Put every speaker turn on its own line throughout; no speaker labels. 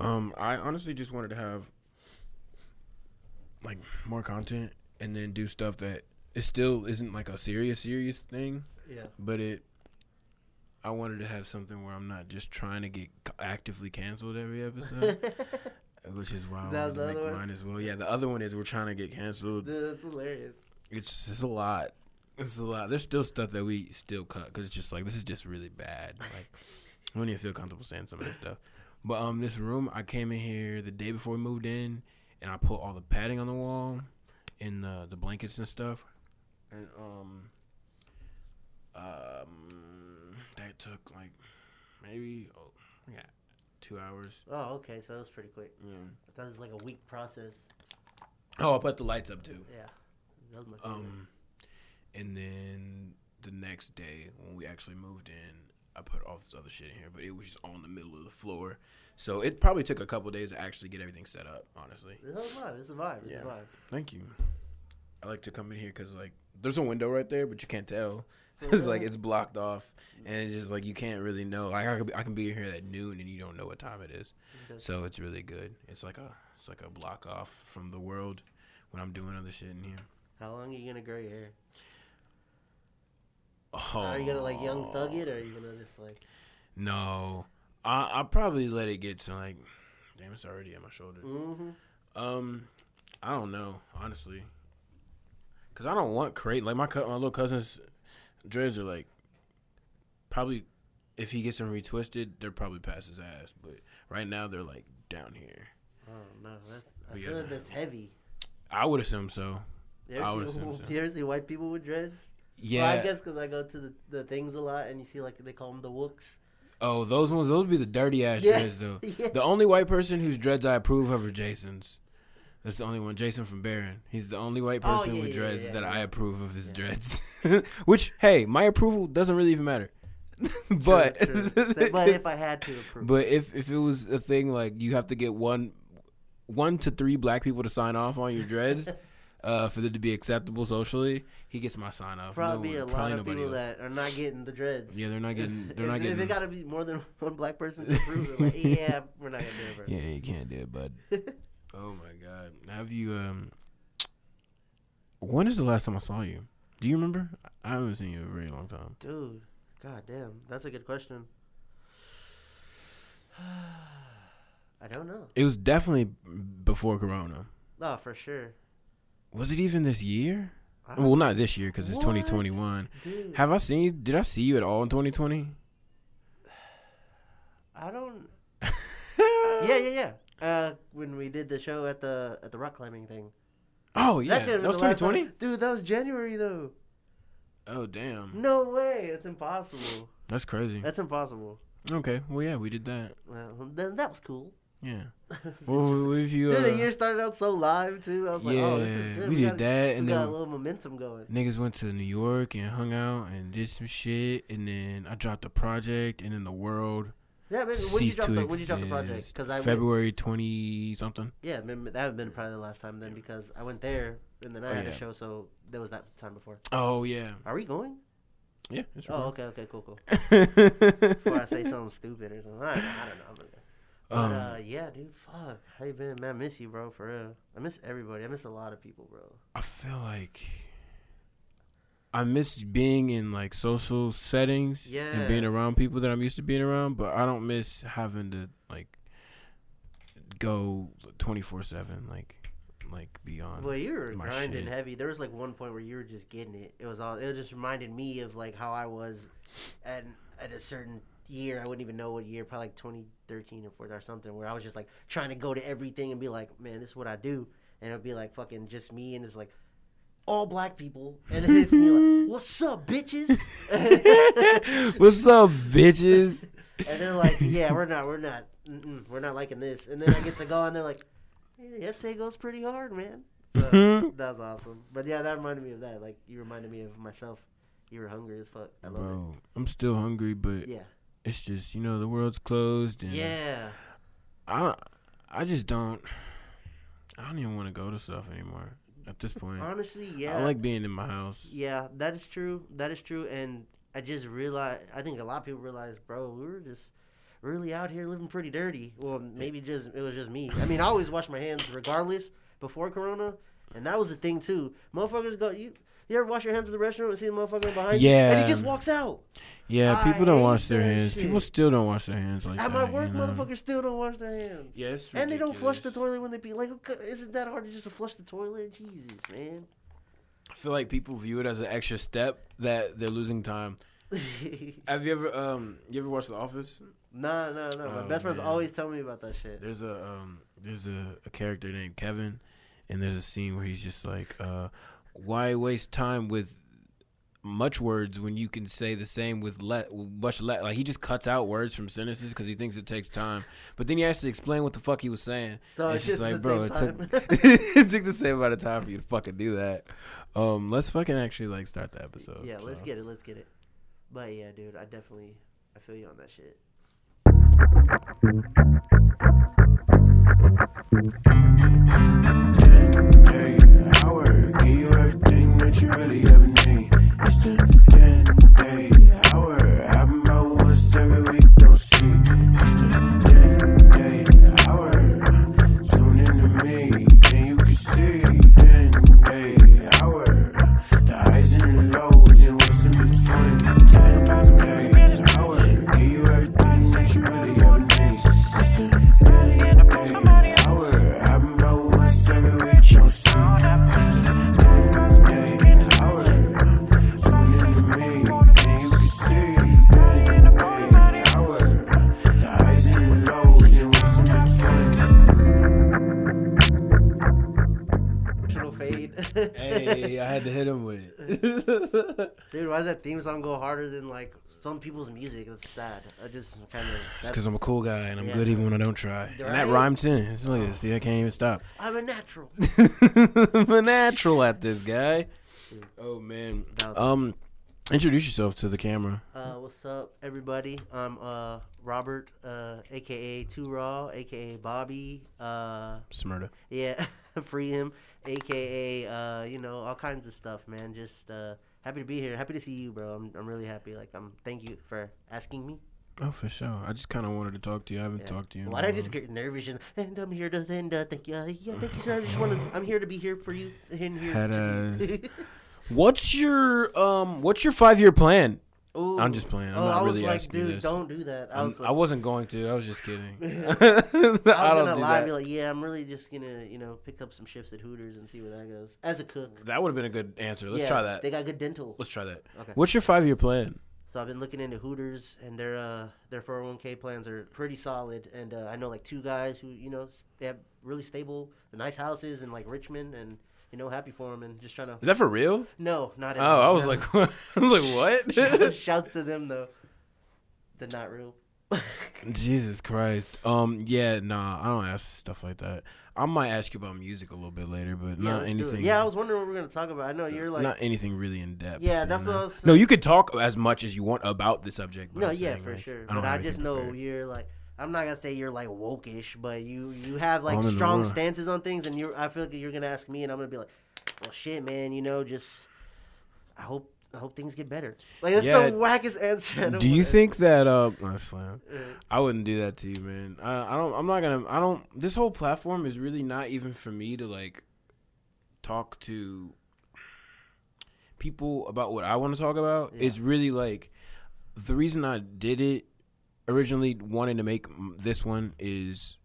Um, I honestly just wanted to have like more content and then do stuff that it still isn't like a serious serious thing,
Yeah.
but it. I wanted to have something where I'm not just trying to get actively canceled every episode, which is why I
That
wanted to make mine as well. Yeah, the other one is we're trying to get canceled.
Dude, that's hilarious.
It's just a lot. It's a lot. There's still stuff that we still cut because it's just like this is just really bad. Like I don't even feel comfortable saying some of this stuff. But um, this room I came in here the day before we moved in, and I put all the padding on the wall, and the the blankets and stuff, and um, um, that took like maybe oh, yeah, two hours.
Oh, okay. So that was pretty quick.
Yeah.
I thought it was like a week process.
Oh, I put the lights up too.
Yeah. That was my favorite.
Um, and then the next day when we actually moved in, I put all this other shit in here, but it was just on the middle of the floor. So it probably took a couple days to actually get everything set up. Honestly,
It's a vibe. It's a vibe. It's
Yeah.
a vibe.
thank you. I like to come in here because like there's a window right there, but you can't tell. it's like it's blocked off, mm-hmm. and it's just like you can't really know. Like I can be, I can be here at noon and you don't know what time it is.
Okay.
So it's really good. It's like a it's like a block off from the world when I'm doing other shit in here.
How long are you gonna grow your hair?
Oh.
Are you gonna like young thug it, or are you gonna just like?
No, I I'll probably let it get to like, damn, it's already at my shoulder.
Mm-hmm.
Um, I don't know honestly, cause I don't want crate like my my little cousin's dreads are like, probably, if he gets them retwisted, they're probably past his ass. But right now they're like down here.
Oh no, that's. I feel like that's heavy.
I would assume so.
You
I would
see,
assume so.
you ever see white people with dreads?
Yeah.
Well, I guess because I go to the, the things a lot, and you see like they call them the wooks.
Oh, those ones. Those would be the dirty ass
Yeah.
dreads though.
yeah.
The only white person whose dreads I approve of are Jason's. That's the only one. Jason from Barron. He's the only white
Oh,
person
yeah,
with dreads that. I approve of his dreads. Which, hey, my approval doesn't really even matter. but
True, true. So- but if I had to approve,
but if if it was a thing like you have to get one one to three black people to sign off on your dreads uh, for them to be acceptable socially, he gets my sign off.
probably
No
a
one-
lot
probably
of people
else.
that are not getting the dreads.
Yeah, they're not getting. They're
if,
not getting.
if it got to be more than one black person to approve it, like, yeah, we're not gonna do it, bro.
Yeah, you can't do it, bud. oh my god. Have you um when is the last time I saw you? Do you remember? I haven't seen you in a very long time.
Dude, god damn, that's a good question. I don't know.
It was definitely before Corona.
Oh, for sure.
Was it even this year? Well, not this year because it's
What?
2021.
Dude,
Have I seen you? Did I see you at all in 2020?
I don't. Yeah, yeah, yeah. Uh, when we did the show at the at the rock climbing thing.
Oh yeah,
could've
that, was 2020.
Dude, that was January though.
Oh damn,
No way, it's impossible.
that's crazy.
That's impossible.
Okay, well yeah, we did that.
Well, then that was cool.
Yeah. Well, if you?
Dude, the
uh,
year started out so live too. I was like,
yeah,
oh, this is good.
we, did
got,
that,
We
and
got
then
a little momentum going.
Niggas went to New York and hung out and did some shit, and then I dropped a project, and then the world
Yeah, man. When you
ceased
drop
to
the when you drop the project? Because I
February twenty something.
yeah, that would been probably the last time then because I went there and then I
Oh,
had
yeah.
a show, so there was that time before.
Oh yeah,
Are we going?
yeah.
Oh, okay, okay, cool, cool. Before I say something stupid or something, I don't know. I don't know. But
um,
uh, yeah, dude, fuck. How you been, man? I miss you, bro. For real, I miss everybody. I miss a lot of people, bro.
I feel like I miss being in like social settings and being around people that I'm used to being around, but I don't miss having to like go twenty four seven, like like beyond.
Well, you were grinding
shit.
heavy. There was like one point where you were just getting it. It was all. It just reminded me of like how I was, at at a certain year. I wouldn't even know what year. Probably like 2013 or 14 or something. Where I was just like trying to go to everything and be like, man, this is what I do, and it'd be like fucking just me and it's like. All black people, and then it's me like, "What's up, bitches?"
What's up, bitches?
And they're like, "Yeah, we're not, we're not, we're not liking this." And then I get to go, and they're like, hey, "Essay goes pretty hard, man." So
Mhm.
that's awesome. But yeah, that reminded me of that. Like you reminded me of myself. You were hungry as fuck. I love
Bro, I'm still hungry, but.
Yeah,
it's just you know the world's closed and uh,
yeah.
I I just don't I don't even want to go to stuff anymore at this point.
Honestly, yeah.
I like being in my house.
Yeah, that is true. That is true. And I just realized. I think a lot of people realize, bro, we were just really out here living pretty dirty. Well, maybe just it was just me. I mean, I always wash my hands regardless before Corona, and that was the thing too. Motherfuckers go you. You ever wash your hands in the restaurant and see the motherfucker behind you? And he just walks out.
Yeah,
I
people don't wash their hands.
shit.
People still don't wash their hands like
At
that.
my work,
you know?
motherfuckers still don't wash their hands.
Yeah,
And they don't flush the toilet when they pee. Like, isn't that hard to just flush the toilet? Jesus, man.
I feel like people view it as an extra step that they're losing time. Have you ever um you ever watched The Office?
nah, no, no. My
Oh,
best friends
man.
always tell me about that shit.
There's a um there's a, a character named Kevin, and there's a scene where he's just like, uh, why waste time with much words when you can say the same with let much let like he just cuts out words from sentences because he thinks it takes time, but then he has to explain what the fuck he was saying.
So it's just like
bro, it took, it took the same amount of time for you to fucking do that. Um, let's fucking actually like start the episode.
yeah, let's get it. Let's get it. But yeah, dude, I definitely I feel you on that shit.
That
theme song go harder than like some people's music? That's sad. I just kind of.
It's because I'm a cool guy and I'm
Yeah.
good even when I don't try. And that
Right?
rhymes in. It's like this. See, I can't even stop.
I'm a natural.
I'm a natural at this guy. Oh man. Um, introduce yourself to the camera.
Uh, what's up, everybody? I'm uh Robert, uh, aka Two Raw, aka Bobby. Uh,
Smyrna.
yeah, free him, aka uh, you know, all kinds of stuff, man. Just uh, happy to be here. Happy to see you, bro. I'm I'm really happy. Like, I'm. Thank you for asking me.
Oh, for sure. I just kind of wanted to talk to you. I haven't
Yeah.
talked to you.
Why
a
did I just get nervous? And, and I'm here to and uh, thank you. Uh, yeah, thank you, sir. I just want to. I'm here to be here for you. And here
Head
to see.
What's your um? What's your five year plan?
Ooh.
I'm just playing. I'm
oh,
not
I was
really
like, dude,
this.
don't do that. I was.
I wasn't going to. I was just kidding. I,
I was
don't
gonna lie, and be like, yeah, I'm really just gonna, you know, pick up some shifts at Hooters and see where that goes. As a cook,
That would have been a good answer. Let's
yeah,
try that.
They got good dental.
Let's try that.
Okay.
What's your five year plan?
So I've been looking into Hooters, and their uh their 401k plans are pretty solid. And uh, I know like two guys who, you know, they have really stable, nice houses in like Richmond, and you know, happy for them, and just trying to.
Is that for real?
No, not.
Oh,
at all.
Oh, I was
No.
like, I was like, what?
Shouts- Shouts to them though. They're not real.
Jesus Christ. Um, yeah, nah, I don't ask stuff like that. I might ask you about music a little bit later, but
Yeah,
not
let's do it.
anything.
Yeah, I was wondering what we are gonna talk about. I know you're like.
not anything really in depth.
Yeah, that's what
know?
I was-
No, you could talk as much as you want about the subject. but
No, yeah, for
like,
sure.
don't
But I just know
prepared.
you're like I'm not gonna say you're like wokish, but you you have like
I'm in the
strong stances on things, and you're I feel like you're gonna ask me, and I'm gonna be like, well, shit, man, you know, just I hope I hope things get better. Like that's
Yeah.
the wackest answer. Don't
you think that? Uh.
Uh,
I wouldn't do that to you, man. I, I don't. I'm not gonna. I don't. This whole platform is really not even for me to like talk to people about what I want to talk about.
Yeah.
It's really like the reason I did it originally. wanted to make this one is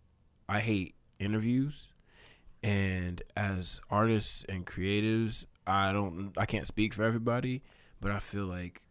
I hate interviews, and as artists and creatives, I don't. I can't speak for everybody, but I feel like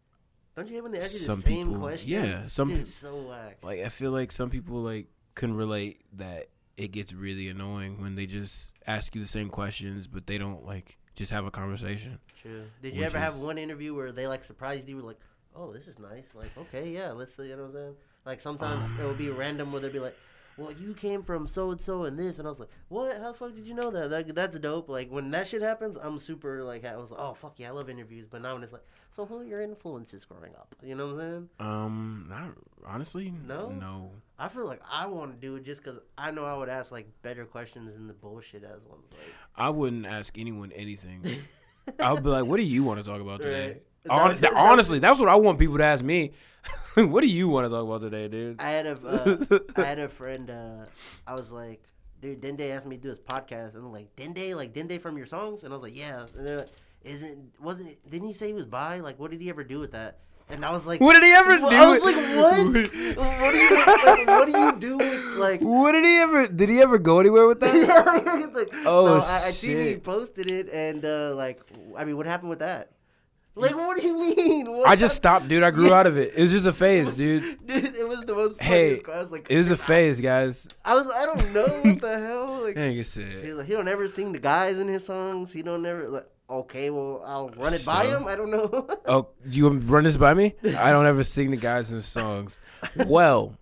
Don't you have when they ask the
some
same
people-
questions?
yeah, some
Dude,
pe-
so whack.
like I feel like some people like can relate that it gets really annoying when they just ask you the same questions but they don't like just have a conversation.
True. Did you ever have one interview where they like surprised you like, oh, this is nice. Like, okay, yeah, let's see. You know what I'm saying? Like sometimes it will be random where they'll be like, well, you came from so and so and this, and I was like, what? How the fuck did you know that? that? That's dope. Like when that shit happens, I'm super like, I was like, oh fuck yeah, I love interviews. But now when it's like, so who are your influences growing up? You know what I'm saying?
Um not honestly
No?
no.
I feel like I want to do it just because I know I would ask like better questions than the bullshit ass ones. Like,
I wouldn't ask anyone anything. I would be like, "What do you want to talk about today?"
Right.
Hon- that- honestly, that's what I want people to ask me. what do you want to talk about today, dude?
I had a uh, I had a friend. Uh, I was like, dude, Dende asked me to do this podcast, and I'm like, Dende, like Dende from your songs, and I was like, yeah. And they're like, isn't wasn't didn't he say he was bi? Like, what did he ever do with that? And I was like,
What did he ever do?
I was like, what? what do you like, what do you do with like?
What did he ever? Did he ever go anywhere with that?
It's like,
Oh,
so I, I seen he posted it, and uh, like, I mean, what happened with that? Like, what do you mean? What
I just stopped, dude. I grew out of it. It was just a phase, dude.
Dude, it was the most.
Hey,
I was like,
It was a phase, guys.
I was, I don't know what the hell. Like, He,
it's it.
like, he don't ever sing the guys in his songs. He don't ever like. Okay, well, I'll run it by him. I don't know.
Oh, you run this by me? I don't ever sing the guys in the songs. Well,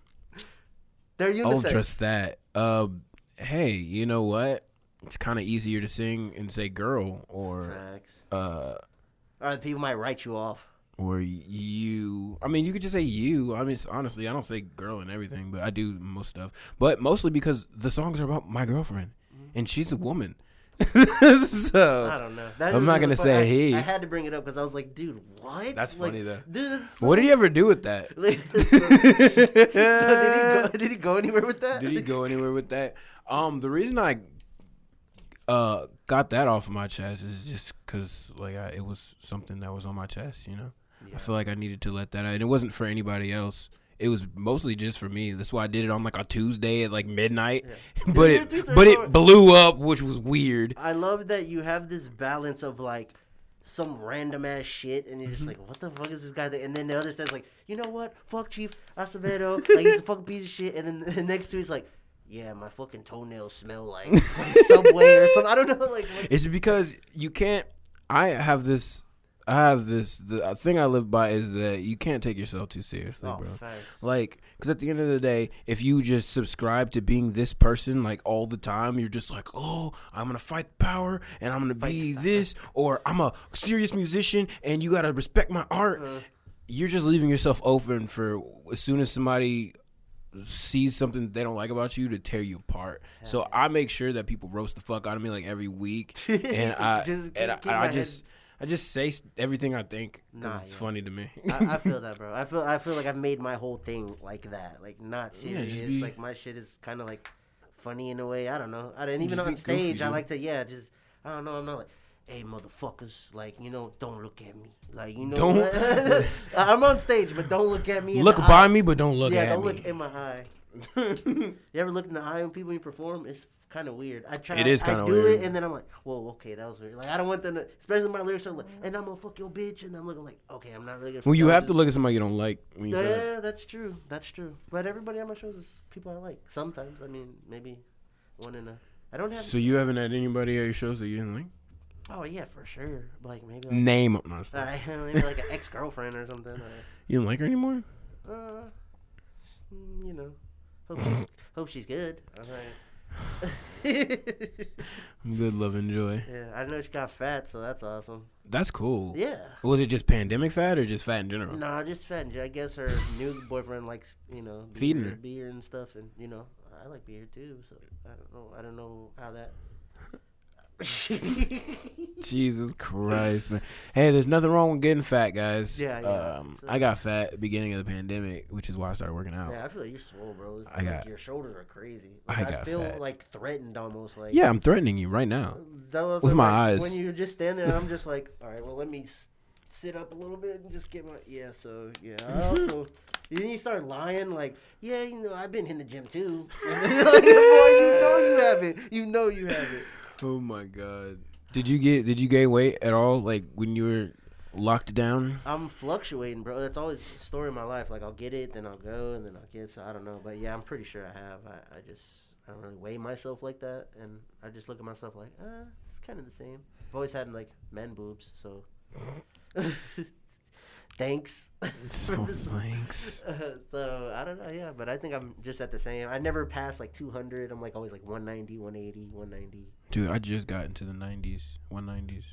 They're
I'll
unisex.
trust that. Um, hey, you know what? It's kind of easier to sing and say girl or
Facts.
uh
Or people might write you off.
or you. I mean, you could just say you. I mean, honestly, I don't say girl and everything, but I do most stuff. But mostly because the songs are about my girlfriend, and she's a woman. So I
don't know. That
I'm not gonna
fun-
say
I,
he.
I had to bring it up because I was like, dude, what?
That's
Like,
funny, though.
Dude, that's so
what did he ever do with that?
So, so did he go? Did he go anywhere with that?
Did he go anywhere with that? Um, the reason I uh got that off of my chest is just because like I, it was something that was on my chest. You know,
Yeah.
I feel like I needed to let that out, and it wasn't for anybody else. It was mostly just for me. That's why I did it on like a Tuesday at like midnight.
Yeah.
but it but
so-
it blew up, which was weird.
I love that you have this balance of like some random ass shit, and you're
Mm-hmm.
just like, what the fuck is this guy? Th-? And then the other says like, you know what? Fuck Chief Acevedo. like he's a fucking piece of shit. And then the next to he's like, yeah, my fucking toenails smell like, like Subway or something. I don't know. Like, what?
It's because you can't. I have this. I have this. The thing I live by is that you can't take yourself too seriously,
oh,
bro.
facts.
Like, because at the end of the day, if you just subscribe to being this person like all the time, you're just like, oh, I'm gonna fight the power and I'm gonna be this, or I'm a serious musician and you gotta respect my art.
Uh.
You're just leaving yourself open for as soon as somebody sees something they don't like about you to tear you apart. So I make sure that people roast the fuck out of me like every week, and I
Just
and I, I
head-
just I just say everything I think because
Nah,
it's
yeah.
funny to me.
I, I feel that, bro. I feel I feel like I've made my whole thing like that, like not serious.
just be-
like my shit is kind of like funny in a way. I don't know. I didn't even on stage.
goofy,
I like to yeah, just I don't know. I'm not like. Hey motherfuckers! Like you know, don't look at me. Like you know,
Don't-
I'm on stage, but don't look at me.
look by
eye.
me, but don't look at me.
yeah,
at
don't
me.
look in my eye. You ever look in the eye when people when you perform? It's kind of weird. I try.
It is kinda
do
weird.
it, and then I'm like, "Whoa, okay, that was weird." Like I don't want them to, especially my lyrics are like, "And I'm gonna fuck your bitch," and I'm looking like, "Okay, I'm not really gonna."
well, you have to look at somebody you don't like when you.
Yeah, that's true. That's true. But everybody on my shows is people I like. Sometimes, I mean, maybe one in a. I don't have.
So you haven't had anybody at your shows that you didn't like?
Oh yeah, for sure. Like maybe. Like,
Name. No,
all right, maybe like an ex girlfriend or something. Or,
You don't like her anymore?
uh, you know, hope she's, hope she's good. All right.
Good love and joy.
yeah, I know she got fat, so that's awesome.
That's cool.
Yeah.
Was it just pandemic fat or just fat in general?
No, just fat. I guess her new boyfriend likes, you know, beer,
Feeding her.
beer and stuff, and you know, I like beer too. So I don't know. I don't know how that.
Jesus Christ, man. Hey, there's nothing wrong with getting fat, guys.
Yeah, yeah.
Um,
So-
I got fat beginning of the pandemic, which is why I started working out.
yeah, I feel like you're swole, bro. It's
I
like
got-
your shoulders are crazy.
I
Like, I,
got
feel
fat.
like threatened almost. Like
Yeah, I'm threatening you right now.
that was
with
like,
my eyes.
When you just stand there, I'm just like, all right, well, let me sit up a little bit and just get my yeah. So yeah, I also. Then you start lying, like, yeah, you know, I've been in the gym too. Like, boy, you know you haven't. You know you haven't.
Oh my god. Did you get? Did you gain weight at all? Like when you were locked down?
I'm fluctuating, bro. That's always the story of my life. Like I'll get it, then I'll go, and then I'll get. So I don't know, but yeah, I'm pretty sure I have. I, I just I don't really weigh myself like that, and I just look at myself like, uh, it's kind of the same. I've always had like men boobs, so thanks.
So thanks.
Uh, so I don't know, yeah, but I think I'm just at the same. I never passed like 200. I'm like always like 190, 180, 190.
Dude, I just got into the 90s, 190s.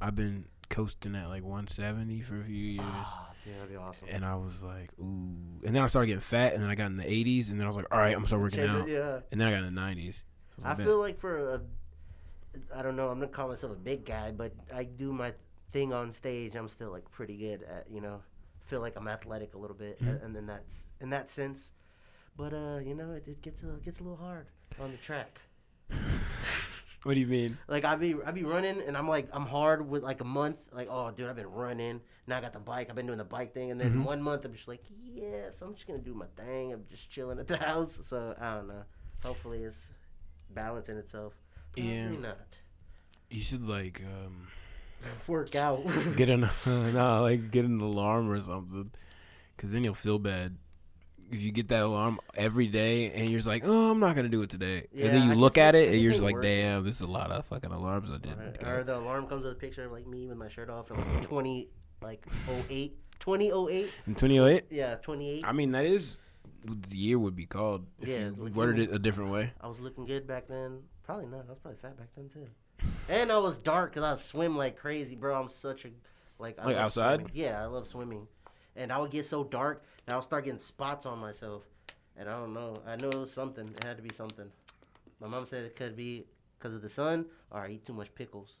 I've been coasting at like 170 for a few years.
Oh, dude, that'd be awesome.
And I was like, ooh. And then I started getting fat, and then I got in the 80s, and then I was like, all right, I'm gonna start working out.
Yeah.
And then I got in the 90s. So
I feel like for a, I don't know, I'm gonna call myself a big guy, but I do my thing on stage, I'm still like pretty good at you know feel like I'm athletic a little bit,
Mhm.
and, and then that's in that sense. But uh, you know, it, it gets a gets a little hard on the track.
What do you mean?
Like I be I be running and I'm like I'm hard with like a month. Like oh dude, I've been running. Now I got the bike. I've been doing the bike thing, and then
Mhm.
one month I'm just like yeah, so I'm just gonna do my thing. I'm just chilling at the house. So I don't know. Hopefully it's balancing itself. Probably
Yeah.
not.
You should like um
Work out.
get an no, like get an alarm or something, because then you'll feel bad. If you get that alarm every day and you're just like, oh, I'm not gonna do it today,
Yeah,
and then you
I
look
just
at it and you're
just
like, damn, this is a lot of fucking alarms I didn't.
Or, or the alarm comes with a picture of like me with my shirt off and like 20 like 08 2008
In 2008,
yeah 28
I mean that is the year would be called if
Yeah,
you worded it a different way.
I was looking good back then. Probably not. I was probably fat back then too and I was dark because I swim like crazy bro I'm such a like I
Like
love
outside?
swimming. yeah I love swimming and I would get so dark and I would start getting spots on myself and I don't know I know it was something it had to be something my mom said it could be because of the sun or I eat too much pickles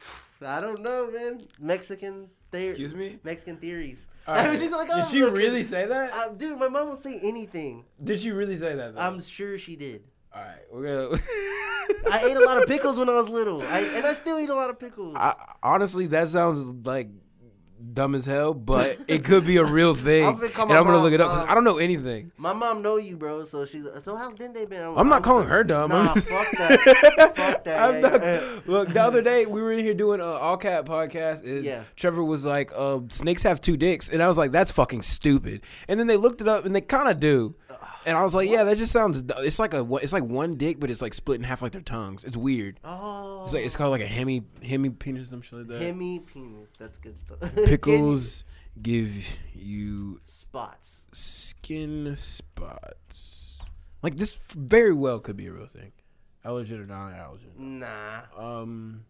I don't know man Mexican they
Excuse me.
Mexican theories. I
right.
was just like,
Did
oh,
she
look,
really say that?
Uh, dude, my mom will say anything.
Did she really say that? Though?
I'm sure she did.
All right, we're gonna.
I ate a lot of pickles when I was little, I, and I still eat a lot of pickles.
I, honestly, that sounds like dumb as hell, but it could be a real thing.
I'm
and I'm gonna look it up 'cause
um,
I don't know anything.
my mom know you, bro. So she's so how's Dende been?
I'm not
I'm
calling
so-
her dumb.
Nah,
I'm-
fuck that. Fuck that.
I'm
yeah,
not-
yeah.
look, the other day we were in here doing an all cat podcast. And
Yeah.
Trevor was like, uh, "Snakes have two dicks," and I was like, "That's fucking stupid." And then they looked it up, and they kind of do. And I was like, "Yeah, that just sounds. It's like a. It's like one dick, but it's like split in half like their tongues. It's weird.
Oh,
It's like it's called like a hemi hemi penis, or some shit like that.
hemi penis. That's good stuff.
Pickles give you
spots.
skin spots. Like this very well could be a real thing. Allergen or non-allergen.
Nah,
Um,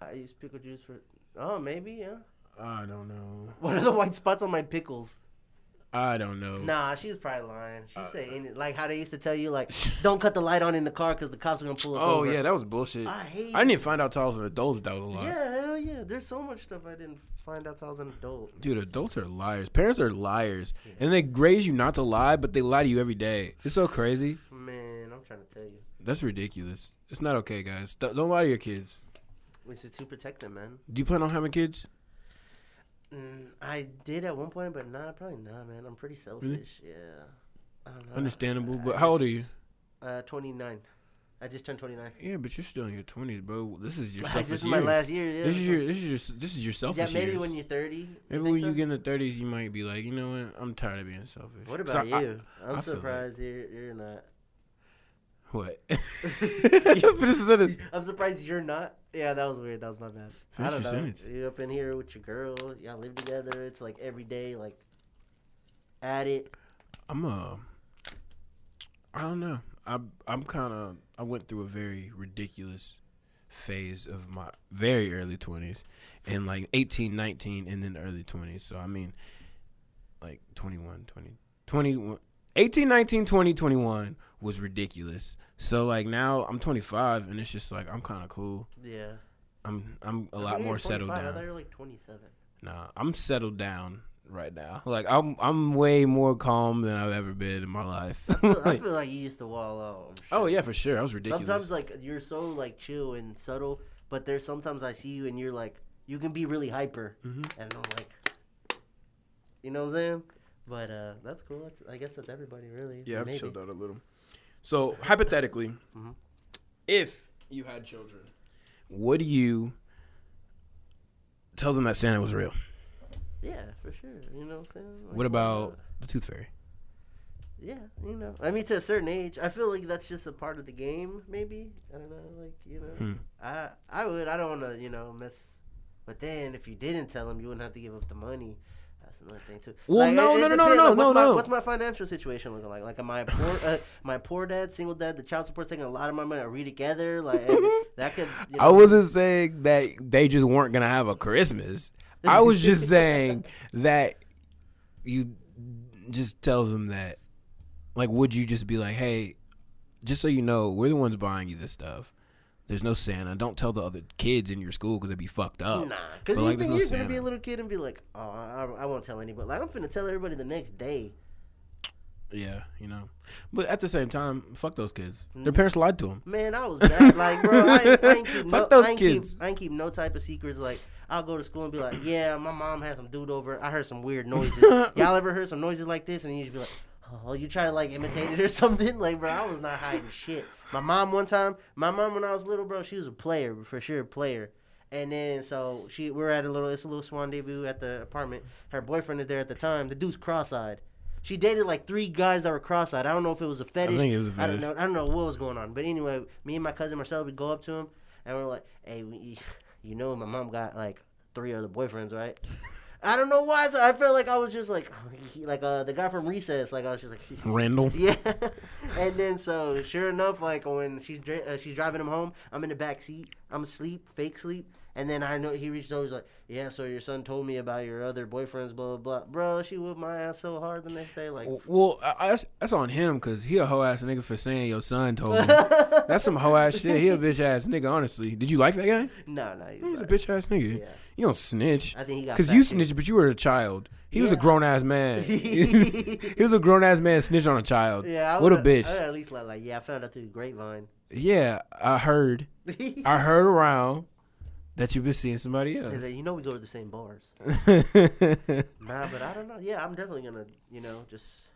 I use pickle juice for. Oh, maybe yeah.
I don't know.
What are the white spots on my pickles?
I don't know.
Nah, she was probably lying. She said any, like how they used to tell you like, don't cut the light on in the car because the cops are gonna pull us
Oh
over.
yeah, that was bullshit.
I hate.
I didn't even find out till I was an adult that that was a lie.
Yeah, hell yeah. There's so much stuff I didn't find out till I was an adult.
Dude, adults are liars. Parents are liars, and they raise you not to lie, but they lie to you every day. It's so crazy.
Man, I'm trying to tell you.
That's ridiculous. It's not okay, guys. Don't don't lie to your kids.
It's to protect them, man.
Do you plan on having kids?
Mm, I did at one point, but nah, probably not, man. I'm pretty selfish. Yeah. I don't know.
Understandable,
I
but how old are you?
Uh, 29. I just turned 29.
Yeah, but you're still in your twenties, bro. This is your selfish
this is my last year. Yeah.
This is your this is your this is your selfish
yeah, maybe
years.
when you're 30.
maybe
think
when
so?
you get in the thirties, you might be like, you know what? I'm tired of being selfish.
What about
I- I-
you? I,
I
am
like-
surprised you're, you're not.
What? Finish the sentence.
I'm surprised you're not. Yeah, that was weird. That was my bad. I don't
your
know.
sentence.
You up in here with your girl. Y'all live together. It's like every day, like at it.
I'm uh, I don't know. I'm I'm kind of I went through a very ridiculous phase of my very early 20s and like 18 19 and then early 20s so i mean like 21 20 21 18 19 20 21 was ridiculous so like now i'm 25 and it's just like i'm kind of cool
Yeah.
i'm i'm a
I
lot more settled
25. I thought
down
you were like 27.
nah i'm settled down right now like i'm i'm way more calm than i've ever been in my life
I feel, I
Like-
feel like you used to wall out. I'm
oh yeah for sure i was ridiculous
Sometimes like you're so like chill and subtle, but there's sometimes I see you and you're like you can be really hyper,
Mhm.
and I'm like, you know what I'm saying? But uh, that's cool. That's, I guess that's everybody really.
Yeah, I've
Maybe.
chilled out a little. So hypothetically,
Mhm.
if you had children, would you tell them that Santa was real?
Yeah, for sure. You know what I'm saying? Like,
What about
not?
the Tooth Fairy?
Yeah, you know. I mean, to a certain age, I feel like that's just a part of the game. Maybe I don't know. Like you know,
Hmm.
I I would. I don't want to you know mess. But then if you didn't tell them, you wouldn't have to give up the money. That's another thing too.
Well,
Like,
no,
it-
no,
it
no, no, no,
like,
no,
my,
no.
What's my financial situation looking like? Like, am I poor, uh, my poor dad, single dad? The child support's taking a lot of my money. Are we together? Like that could. You know,
I wasn't saying that they just weren't gonna have a Christmas. I was just saying that you just tell them that. Like, would you just be like, "Hey, just so you know, we're the ones buying you this stuff. There's no Santa. Don't tell the other kids in your school because they'd be fucked up.
Nah, because you
like,
think
there's
you're
no
gonna be a little kid and be like, "Oh, I, I won't tell anybody." Like I'm finna tell everybody the next day.
Yeah, you know. But at the same time, fuck those kids.
Mm.
Their parents lied to them.
Man, I was bad. like, bro, I, ain't- I ain't keep no,
Fuck those
I ain't
kids.
Keep, I ain't keep no type of secrets. Like, I'll go to school and be like, "Yeah, my mom had some dude over. I heard some weird noises. Y'all ever heard some noises like this?" And you just be like, "Oh, you try to like imitate it or something?" Like, bro, I was not hiding shit. My mom one time, my mom when I was little, bro, she was a player for sure, player. And then so she, we're at a little, it's a little rendezvous at the apartment. Her boyfriend is there at the time. The dude's cross-eyed. She dated like three guys that were cross-eyed. I don't know if it was a fetish.
think it was a
I don't know. I don't know what was going on. But anyway, me and my cousin Marcel would go up to him and we're like, "Hey, we, you know, my mom got like three other boyfriends, right?" I don't know why. So I felt like I was just like, he, like uh, the guy from Recess. Like I was just like,
Randall.
yeah. and then so sure enough, like when she's dri- uh, she's driving him home, I'm in the back seat. I'm asleep, fake sleep. And then I know he reached over, he's like, "Yeah, so your son told me about your other boyfriends, blah blah blah." Bro, she whipped my ass so hard the next day, like.
Well, I, I, that's, that's on him because he a hoe ass nigga for saying your son told me. that's some hoe ass shit. He a bitch ass nigga. Honestly, did you like that guy?
No, no, he
He's a bitch ass nigga.
Yeah.
You don't snitch.
I think he got
Because you snitched, but you were a child. He was a grown ass man. he was a grown ass man snitch on a child.
Yeah, I
what a bitch.
I at least like, like, yeah, I found out through the grapevine.
Yeah, I heard. I heard around that you've been seeing somebody else.
You know we go to the same bars. Nah, but I don't know. Yeah, I'm definitely gonna, you know, just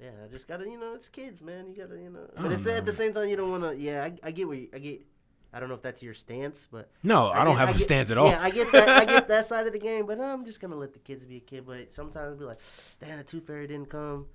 yeah, I just gotta, you know, it's kids, man. You gotta, you know, but it's oh,
at
the same time you don't want to. Yeah, I, I get what you, I get. I don't know if that's your stance, but
no, I, don't
get-
have a
get-
stance at all.
Yeah, I get that. I get that side of the game, but I'm just gonna let the kids be a kid. But sometimes I'll be like, damn, the tooth fairy didn't come.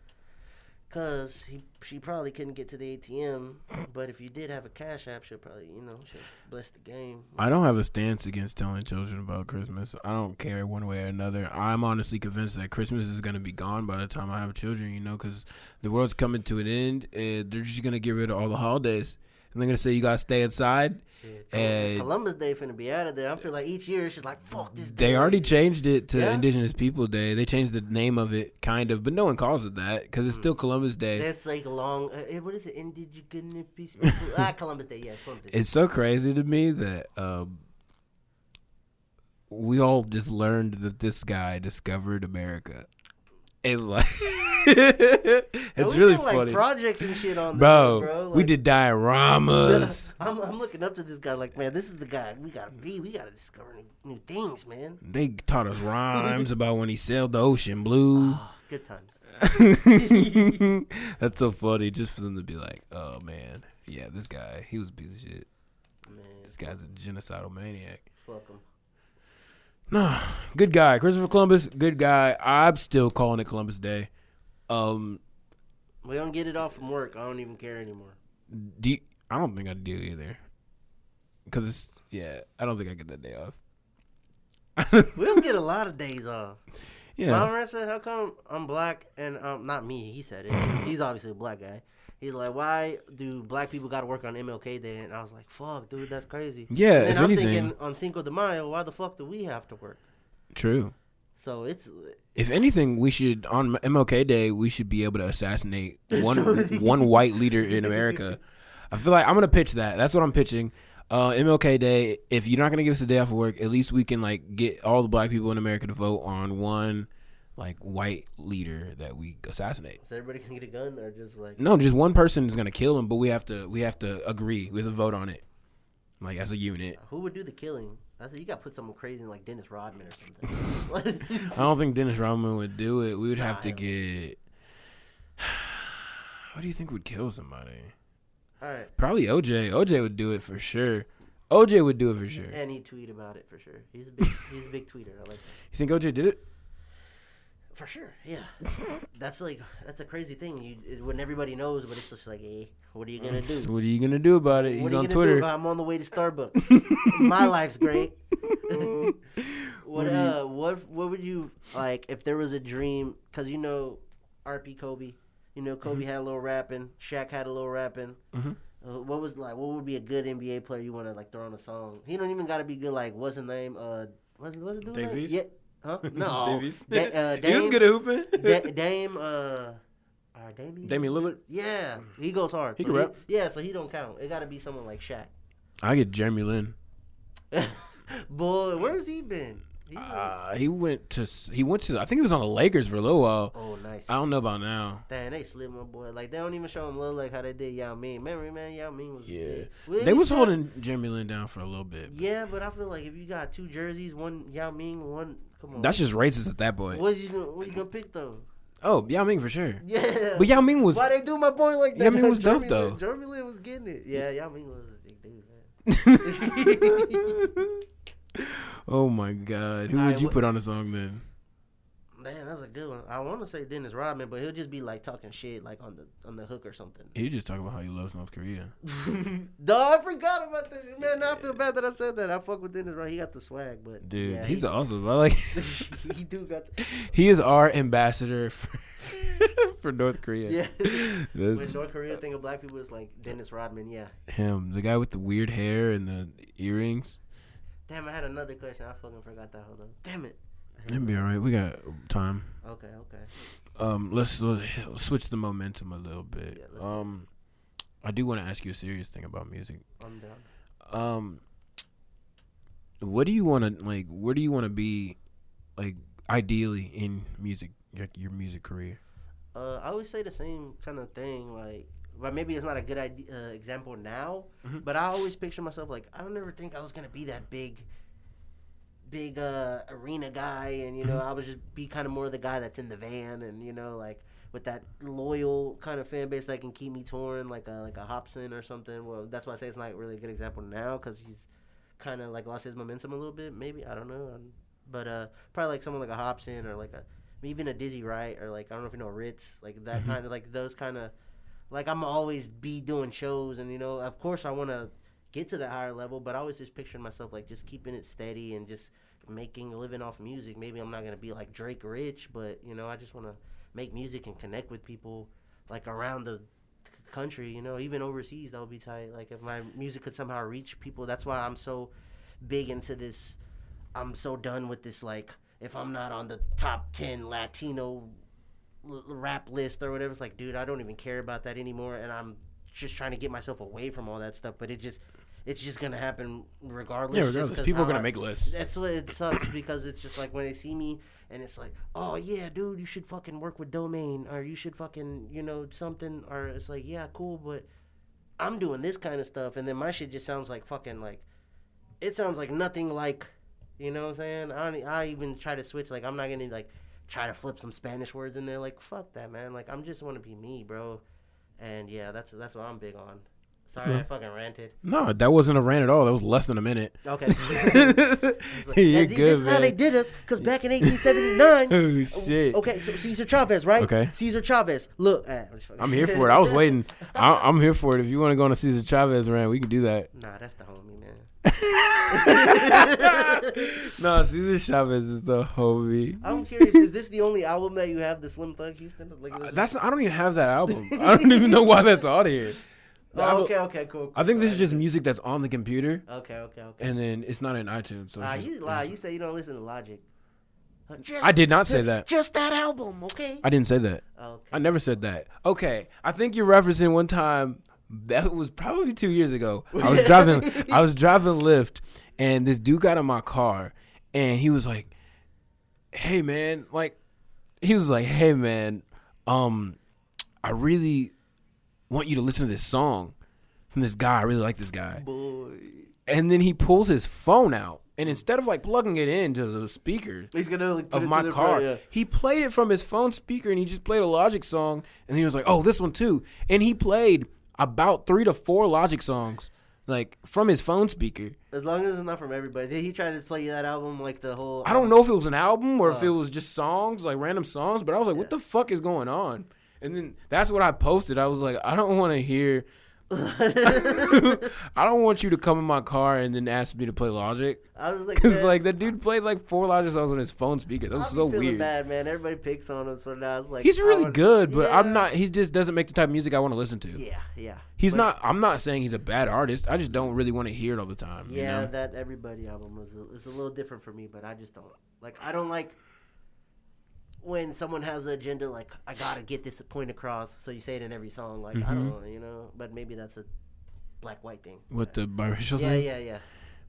Cause he, she probably couldn't get to the ATM, but if you did have a cash app, she'll probably, you know, she'll bless the game.
I don't have a stance against telling children about Christmas. I don't care one way or another. I'm honestly convinced that Christmas is going to be gone by the time I have children, you know, because the world's coming to an end. And they're just going to get rid of all the holidays. And they're going to say you got to stay inside.
Shit,
And-
Columbus Day finna be out of there. I feel like each year it's just like fuck this.
They
day.
already changed it to
Yeah?
Indigenous People Day. They changed the name of it, kind of, but no one calls it that because it's still Columbus Day.
That's like long. Uh, eh, what is it? Indigenous people. ah, Columbus Day. Yeah, Columbus Day.
It's so crazy to me that um, we all just learned that this guy discovered America, and like it's
we
really
did, like
funny,
projects and shit on
bro.
bro.
we did dioramas.
I'm, I'm looking up to this guy. Like, man, this is the guy we gotta be. We gotta discover new, new things, man.
they taught us rhymes about when he sailed the ocean blue.
Oh, good times.
That's so funny, just for them to be like, "Oh man, yeah, this guy, he was a piece of shit.
Man,
This guy's a genocidal maniac."
fuck him.
No, good guy. Christopher Columbus, good guy. I'm still calling it Columbus Day. Um,
We don't get it off from work. I don't even care anymore.
do you- I don't think I do either. Cause yeah, I don't think I get that day off.
We don't get a lot of days off.
Yeah,
said, "How come I'm black and um not me?" He said it. He's obviously a black guy. He's like, "Why do black people got to work on MLK Day?" And I was like, "Fuck, dude, that's crazy."
yeah.
And I'm
anything,
thinking on Cinco de Mayo, why the fuck do we have to work?
true.
So it's
If anything, we should on MLK Day we should be able to assassinate one one white leader in America. I feel like I'm gonna pitch that. That's what I'm pitching. Uh, MLK Day. If you're not gonna give us a day off of work, at least we can like get all the black people in America to vote on one like white leader that we assassinate.
is everybody gonna get a gun or just like
No, just one person is gonna kill him, but we have to we have to agree. We have to vote on it, like as a unit.
who would do the killing? I said you got to put someone crazy like Dennis Rodman or something.
I don't think Dennis Rodman would do it. We would have
Nah,
to get. What do you think would kill somebody?
All right,
Probably OJ. OJ would do it for sure. OJ would do it for sure.
and he tweet about it for sure. He's a big, he's a big tweeter. I like that.
You think OJ did it?
For sure, yeah. that's like that's a crazy thing. You it, when everybody knows, but it's just like, hey, what are you gonna do?
what are you gonna do about it? He's
What are you
on
gonna
Twitter.
do? I'm on the way to Starbucks. My life's great. what
What
uh what what would you like if there was a dream? Cause you know, RP Kobe. You know, Kobe had a little rapping. Shaq had a little rapping.
Mhm.
Uh, what was like? What would be a good NBA player you want to like throw on a song? He don't even got to be good. Like, what's his name? Uh, what's what's it doing?
Davies?
Yeah. Huh? No. Da- uh,
he was good at hooping.
Da- Dame. Uh, uh, Damian.
Damian Lillard.
Yeah, he goes hard.
He
So
can rap.
Yeah, so he don't count. It got to be someone like Shaq.
I get Jeremy Lin.
Boy, where's he been?
Uh, he went to he went to I think he was on the Lakers for a little while.
oh, nice.
I don't know about now.
Damn, they slid my boy. Like they don't even show him love like how they did Yao Ming. Memory man, Yao Ming was
Yeah.
Well,
they was
still-
holding Jeremy Lin down for a little bit.
Yeah, but I feel like if you got two jerseys, one Yao Ming, one come on.
That's just racist at that point.
What you gonna what you gonna pick though?
Oh, Yao Ming for sure.
Yeah.
But Yao Ming was
Why they do my boy like that?
Yao Ming was dope, though.
Jeremy Lin was getting it. Yeah, Yao Ming was a big dude, man.
oh my god. Who
Alright,
would you
what-
put on the song then?
Man, that's a good one. I want to say Dennis Rodman, but he'll just be like talking shit like on the on the hook or something.
You just talk about how you love North Korea.
Dog, I forgot about that. Man, now I feel bad that I said that. I fuck with Dennis Rodman. He got the swag, but
Dude,
yeah,
he's
he,
awesome. I like
he do got. The,
he is our ambassador for, for North Korea.
yeah.
That's
when North Korea think of black people, it's like Dennis Rodman. Yeah.
him. The guy with the weird hair and the earrings.
Damn, I had another question. I fucking forgot that. Hold on. Damn it.
It'll be all right. We got time.
Okay, okay.
Um, let's, let's switch the momentum a little bit.
Yeah,
um, I do want to ask you a serious thing about music.
I'm down.
Um, what do you want to like? Where do you want to be, like ideally in music, your, your music career?
Uh, I always say the same kind of thing, like, but maybe it's not a good idea, uh, example now.
Mhm.
But I always picture myself like I don't ever think I was gonna be that big, big uh, arena guy, and you know I would just be kind of more the guy that's in the van, and you know like with that loyal kind of fan base that can keep me touring, like a like a Hopsin or something. Well, that's why I say it's not really a good example now because he's kind of like lost his momentum a little bit. Maybe I don't know, um, but uh, probably like someone like a Hopsin or like a even a Dizzy Wright or like I don't know if you know Rittz, like that
Mhm.
kind of like those kind of like I'm always be doing shows and you know of course I want to get to that higher level, but I always just picturing myself like just keeping it steady and just making a living off music. Maybe I'm not gonna be like Drake rich, but you know I just want to make music and connect with people like around the country. You know, even overseas that would be tight. Like if my music could somehow reach people, that's why I'm so big into this. I'm so done with this like if I'm not on the top 10 Latino rap list or whatever, it's like, dude, I don't even care about that anymore. And I'm just trying to get myself away from all that stuff. But it just, it's just going to happen regardless.
Yeah, regardless, people are gonna
I-
make lists.
That's what it sucks because it's just like when they see me and it's like, oh, yeah, dude, you should fucking work with Domain or you should fucking, you know, something. Or it's like, yeah, cool, but I'm doing this kind of stuff. And then my shit just sounds like fucking like, it sounds like nothing like you know what I'm saying? I don't, I even try to switch. Like I'm not gonna like try to flip some Spanish words in there. Like fuck that, man. Like I'm just want to be me, bro. And yeah, that's that's what I'm big on. Sorry, I fucking ranted.
No, that wasn't a rant at all. That was less than a minute.
Okay.
You're
That's-
good,
this is how they did us. Cause back in 1879.
Oh shit.
Okay, so Cesar Chavez, right?
Okay.
Cesar Chavez. Look, ah, I'm,
I'm here for it. I was waiting. I, I'm here for it. If you want to go on a Cesar Chavez rant, we can do that.
Nah, that's the homie, man.
no, Cesar Chavez is the homie.
I'm curious. Is this the only album that you have, the Slim Thug Houston? Like,
Uh, That's I don't even have that album. I don't even know why that's on here.
Oh, okay, okay, cool. cool.
I think this is just music that's on the computer,
Okay, okay, okay.
and then it's not in iTunes. So
Ah,
just-
you lie. You say you don't listen to Logic. Just,
I did not say that.
Just that album, okay?
I didn't say that.
Okay.
I never said that. Okay, I think you're referencing one time that was probably two years ago. I was driving, I was driving Lyft, and this dude got in my car, and he was like, "Hey man, like," he was like, "Hey man, um, I really want you to listen to this song from this guy. I really like this guy."
Boy.
And then he pulls his phone out, and instead of like plugging it into the speaker,
He's gonna like,
of my car.
front, yeah.
He played it from his phone speaker and he just played a Logic song and he was like, "Oh, this one too." And he played about 3 to 4 Logic songs like from his phone speaker.
As long as it's not from everybody. Did he try to play that album like the whole?
I don't know if it was an album or if
Uh.
it was just songs, like random songs, but I was like, "What the fuck is going on?" And then that's what I posted. I was like, "I don't want to hear I don't want you to come in my car and then ask me to play Logic."
I was like,
Cuz like the dude played like four Logic songs on his phone speaker. That was
be
so weird.
bad, man. Everybody picks on him, so now it's like
He's really
wanna-
good, but I'm not. He just doesn't make the type of music I want to listen to.
Yeah, yeah.
He's
But-
not. I'm not saying he's a bad artist. I just don't really want to hear it all the time. you
Yeah,
know?
that everybody album was a, is a little different for me, but I just don't like. I don't like when someone has an agenda like I gotta get this point across. So you say it in every song, like I mm-hmm.
don't
know, you know. But maybe that's a black white thing.
With the biracial
Yeah,
thing.
yeah, yeah,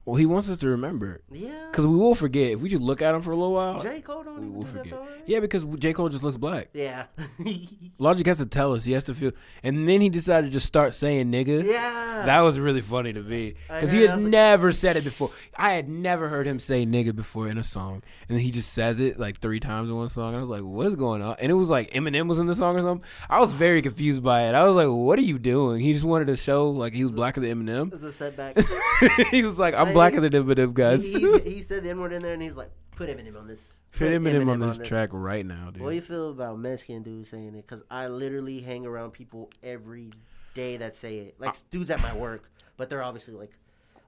Well, he wants us to remember
yeah.
because we will forget if we just look at him for a little while.
J Cole don't
we
even
will
do that
forget. Yeah, because J Cole just looks black.
Yeah.
Logic has to tell us. He has to feel. And then he decided to just start saying nigga.
yeah.
That was really funny to me because he had
was like-
never said it before. I had never heard him say nigga before in a song, and then he just says it like three times in one song. And I was like, "What's going on?" And it was like Eminem was in the song or something. I was very confused by it. I was like, "What are you doing?" He just wanted to show like he was blacker than Eminem.
It's a setback.
he was like, "I'm
Like,
blacker the Eminem, guys."
he, he, he said the N word in there, and he's like, "Put Eminem on this.
Put Eminem on this track right now, dude.
What do you feel about Mexican dudes saying it? Because I literally hang around people every day that say it, like ah. dudes at my work, but they're obviously like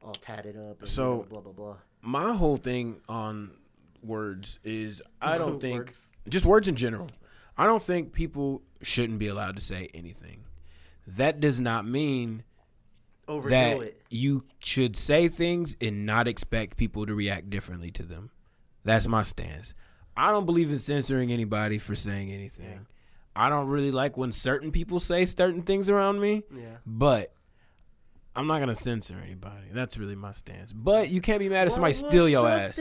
all tatted up. And
So-
blah blah blah.
My whole thing on words is I don't think
Words.
just words in general. I don't think people shouldn't be allowed to say anything. That does not mean
overdo
that
it.
you should say things and not expect people to react differently to them. That's my stance. I don't believe in censoring anybody for saying anything. I don't really like when certain people say certain things around me,
Yeah.
but I'm not gonna censor anybody. That's really my stance. But you can't be mad if somebody
Well,
steal your ass.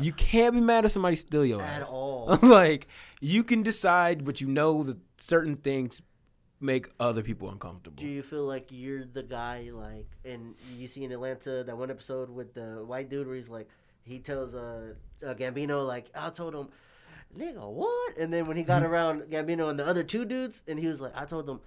You can't be mad if somebody steal your
At
ass.
At all.
like you can decide, but you know that certain things make other people uncomfortable.
Do you feel like you're the guy like and you see in Atlanta that one episode with the white dude where he's like he tells uh, uh Gambino like I told him nigga what and then when he got
Mm-hmm.
around Gambino and the other two dudes and he was like I told them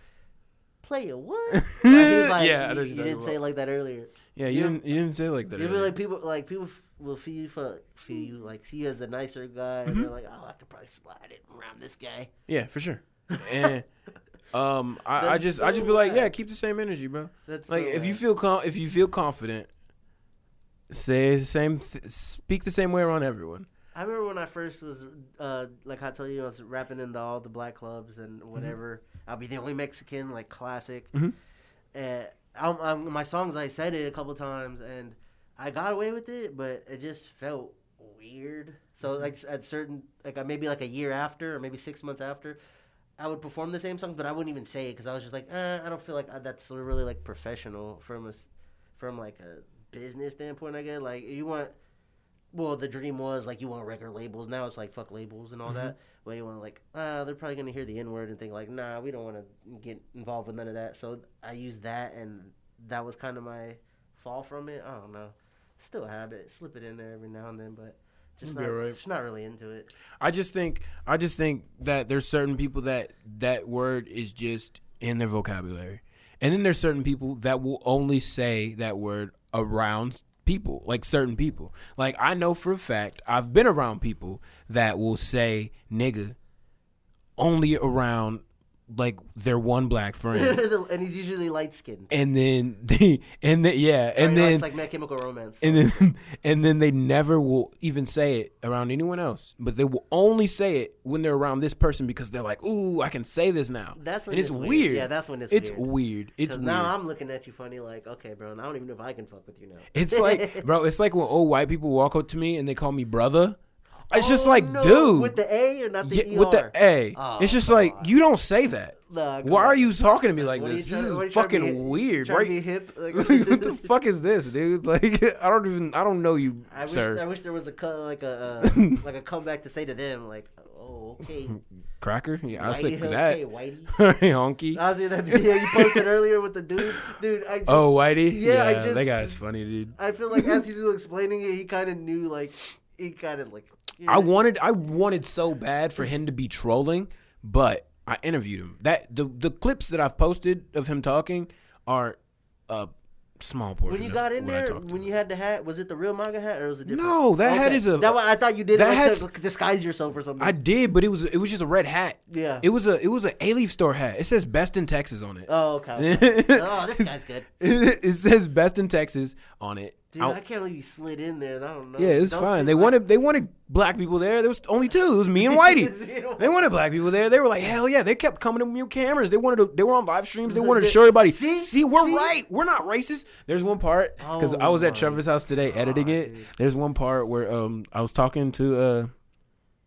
play it what Like, he was like,
Yeah,
you, you didn't say it like that earlier
Yeah, you
You-
didn't. You didn't say it like that.
you feel
earlier.
like people like people f- will feel you for feel you like see you as the nicer guy
Mm-hmm.
and they're like I'll have to probably slide it around this guy
yeah, for sure. And um, I, I just, I just be like, yeah, keep the same energy, bro.
that's
Like
so
if you feel com- if you feel confident, say the same, th- speak the same way around everyone.
I remember when I first was, uh, like I told you, I was rapping in the, all the black clubs and
Mm-hmm.
whatever. I'll be the only Mexican, like classic.
Mhm.
And I'm, I'm, my songs, I said it a couple times, and I got away with it, but it just felt weird. So
Mm-hmm.
like at certain, like uh, maybe like a year after, or maybe six months after, I would perform the same song, but I wouldn't even say it because I was just like, eh, I don't feel like uh, that's really like professional from a, from like a business standpoint. I guess like you want well, the dream was like you want record labels. Now it's like fuck labels and all that. But you want like, uh, they're probably gonna hear the N word and think like, nah, we don't want to get involved with none of that. So I used that, and that was kind of my fall from it. I don't know, still a habit, slip it in there every now and then, but just not,
alright.
just not really into it.
I just think, I just think that there's certain people that that word is just in their vocabulary, and then there's certain people that will only say that word around people, like certain people. Like I know for a fact, I've been around people that will say nigga only around like their one black friend.
and he's usually light skinned.
and then they and then yeah and then
it's like My Chemical Romance.
and then and then they never will even say it around anyone else but they will only say it when they're around this person because they're like ooh i can say this now
That's when
and it's
it's
weird.
weird. Yeah, that's when it's
it's
weird.
weird it's weird
now I'm looking at you funny, like, okay, bro, and I don't even know if I can fuck with you now.
it's like bro it's like when old white people walk up to me and they call me brother it's just
Oh,
like
no,
dude
with the A or not the
yeah,
ER?
with the a
Oh,
it's just like
on.
you don't say that
Nah,
why are you talking to me like
What
this this
trying- what are
is
be
fucking weird right
hip? Like,
what the fuck is this, dude? Like, I don't even, I don't know you,
I wish,
sir.
I wish there was a like a uh, like a comeback to say to them like, oh okay,
Cracker? Yeah, I'll
Whitey,
say
okay,
that.
Whitey.
Honky.
I was in that video you posted earlier with the dude, dude. I just,
oh, Whitey?
yeah, I just.
that
just-
guy's funny, dude.
I feel like as he's explaining it, he kind of knew like he kind of like. You
I wanted, I wanted so bad for him to be trolling, but I interviewed him. That the the clips that I've posted of him talking are a small portion.
When you got in there, when you had the hat, was it the real MAGA hat or was it different?
No, that hat is a-
That one, I thought you did
that
it like, to disguise yourself or something.
I did, but it was it was just a red hat.
Yeah.
It was a it was a A Leaf store hat. It says Best in Texas on it.
oh okay. okay. oh, this guy's good.
it says Best in Texas on it.
Dude,
I-
I can't believe you slid in there. I don't know.
Yeah, it was
Those
fine. They wanted they wanted black people there. There was only two. It was me and Whitey. They wanted black people there. They were like, hell yeah. They kept coming to new cameras. They wanted to. They were on live streams. They wanted to show everybody. See,
See?
we're
See?
right. We're not racist. There's one part because
Oh
I was at Trevor's house today editing it.
dude.
There's one part where um I was talking to uh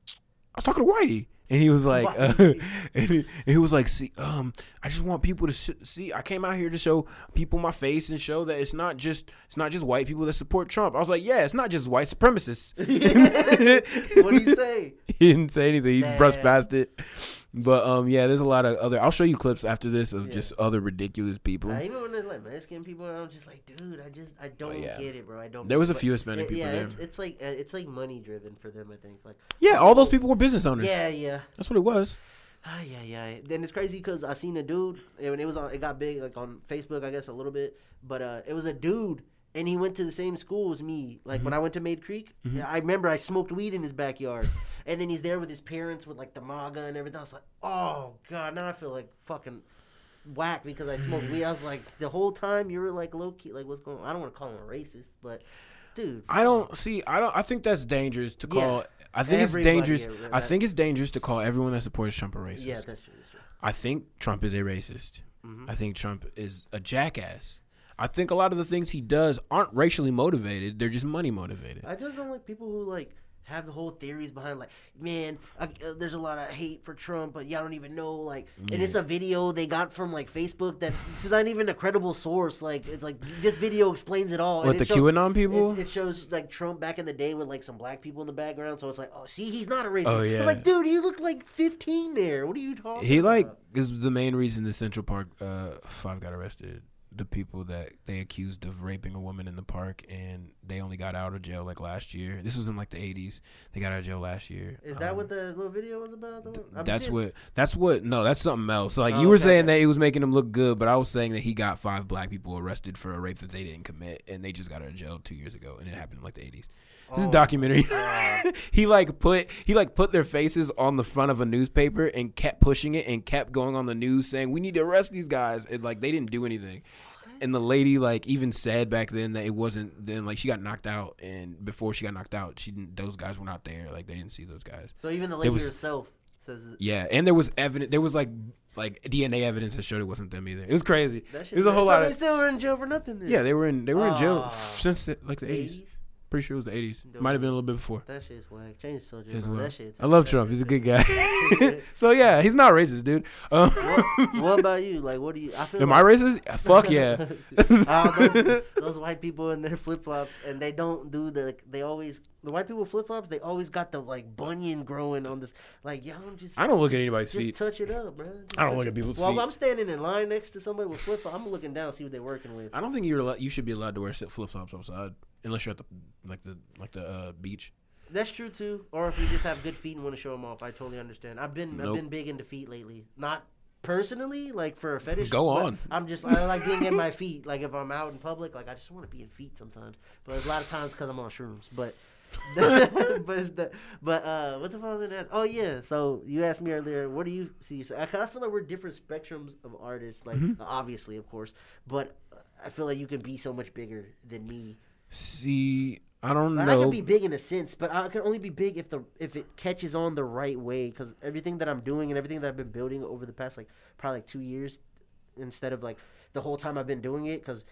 I was talking to Whitey And he was like, uh, and, he, and he was like, see, um, I just want people to sh- see. I came out here to show people my face and show that it's not just it's not just white people that support Trump. I was like, yeah, it's not just white supremacists.
what do you say?
he didn't say anything. He brushed past it. But um, yeah, there's a lot of other. I'll show you clips after this of
Yeah.
just other ridiculous people.
Uh, even when there's like Mexican people, I'm just like, dude, I just I don't
Oh, yeah.
get it, bro. I don't.
There was
it.
a few Hispanic
it-
people
yeah,
there.
it's it's like uh, it's like money driven for them. I think like
Yeah, all those people were business owners.
yeah, yeah.
That's what it was.
Ah, yeah, yeah. Then it's crazy because I seen a dude, and it was on. It got big, like on Facebook, I guess a little bit. But uh, it was a dude, and he went to the same school as me. Like
Mm-hmm.
when I went to Mayde Creek, I remember I smoked weed in his backyard, and then he's there with his parents with like the MAGA and everything. I was like, oh god, now I feel like fucking whack because I smoked weed. I was like, the whole time you were like low key, like what's going? on? I don't want to call him a racist, but dude,
I don't see. I don't. I think that's dangerous to
Yeah.
call. I think it's dangerous. I think it's dangerous to call everyone that supports Trump a racist.
yeah, that's true. That's true.
I think Trump is a racist.
Mhm.
I think Trump is a jackass. I think a lot of the things he does aren't racially motivated. They're just money motivated.
I just don't like people who like have the whole theories behind like, man, I, uh, there's a lot of hate for Trump, but y'all don't even know like, and it's a video they got from like Facebook that it's not even a credible source. Like, it's like this video explains it all.
What
and
the
shows,
QAnon people?
It, it shows like Trump back in the day with like some black people in the background. So it's like, oh, see, he's not a racist.
Oh,
It's
yeah.
like, dude, you look like 15 there. What are you talking?
he like is the main reason the Central Park uh, Five got arrested. The people that they accused of raping a woman in the park, and they only got out of jail like last year. This was in like the '80s. They got out of jail last year.
Is that
Um,
what the little video was about?
That's
seeing-
what. That's what. No, that's something else. Like
Oh,
you were
okay,
saying that he was making him look good, but I was saying that he got five black people arrested for a rape that they didn't commit, and they just got out of jail two years ago, and it happened in like the eighties. This is
Oh,
a documentary. He like put he like put their faces on the front of a newspaper and kept pushing it and kept going on the news saying we need to arrest these guys, and like they didn't do anything. And the lady like even said back then that it wasn't then like she got knocked out and before she got knocked out she didn't those guys were not there like they didn't see those guys.
So even the lady
was-
herself says it.
Yeah, and there was evidence. There was like like DNA evidence that showed it wasn't them either. It was crazy.
That shit,
It was a whole lot.
so
lot
they
of
still were in jail for nothing. Then.
yeah. They were in they were in jail
Ah.
since the, like the eighties.
80s?
Pretty sure it was the eighties. Might have been a little bit before.
That shit's whack. Change the subject. Bro. That shit.
I love
that
Trump. He's a good guy. so yeah, he's not racist, dude. Um,
what, what about you? Like, what do you? I feel.
am I
like,
racist? Fuck yeah.
Uh, those, those white people in their flip flops, and they don't do the. They always the white people flip flops. They always got the like bunion growing on this. Like, y'all just.
I don't look at anybody's
Just
feet.
touch it up, bro. Just
I don't look at people's feet.
well,
feet.
I'm standing in line next to somebody with flip flops. I'm looking down, see what they're working with.
I don't think you're allowed, you should be allowed to wear flip flops outside unless you're at the like the like the uh, beach.
That's true too. Or if you just have good feet and want to show them off, I totally understand. I've been I've been big into feet lately. Not personally, like for a fetish.
Go on.
I'm just I like being in my feet. Like if I'm out in public, like I just want to be in feet sometimes. But a lot of times because I'm on shrooms. But but the, but uh, what the fuck was I gonna ask? Oh yeah. So you asked me earlier, what do you see? So I of feel like we're different spectrums of artists. Like
Mm-hmm.
obviously, of course, but I feel like you can be so much bigger than me.
See, I don't
Like, I can be big in a sense, but I can only be big if the if it catches on the right way. Because everything that I'm doing and everything that I've been building over the past like probably like two years, instead of like the whole time I've been doing it. Because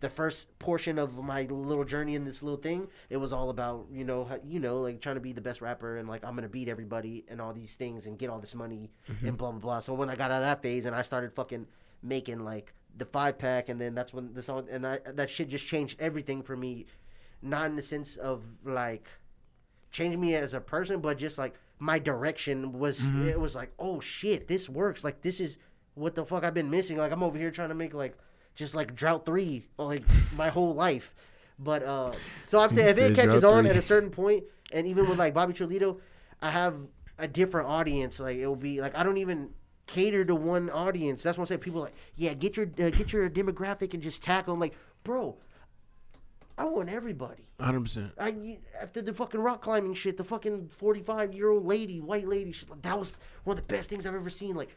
the first portion of my little journey in this little thing, it was all about you know how, you know like trying to be the best rapper and like I'm gonna beat everybody and all these things and get all this money mm-hmm. and blah blah blah. So when I got out of that phase and I started fucking making like the five pack and then that's when the song and I that shit just changed everything for me not in the sense of like change me as a person, but just like my direction was mm-hmm. it was like, oh shit, this works. Like this is what the fuck I've been missing. Like I'm over here trying to make like just like drought three like my whole life. But uh so I'm saying if it catches on
Three.
at a certain point, and even with like Bobby Trolito, I have a different audience. Like it'll be like I don't even cater to one audience. That's what I'm saying. People like, yeah, get your uh, get your demographic and just tackle. them. like, bro, I want everybody.
Hundred percent.
I you- after the fucking rock climbing shit, the fucking forty five year old lady, white lady, she's like, that was one of the best things I've ever seen. Like,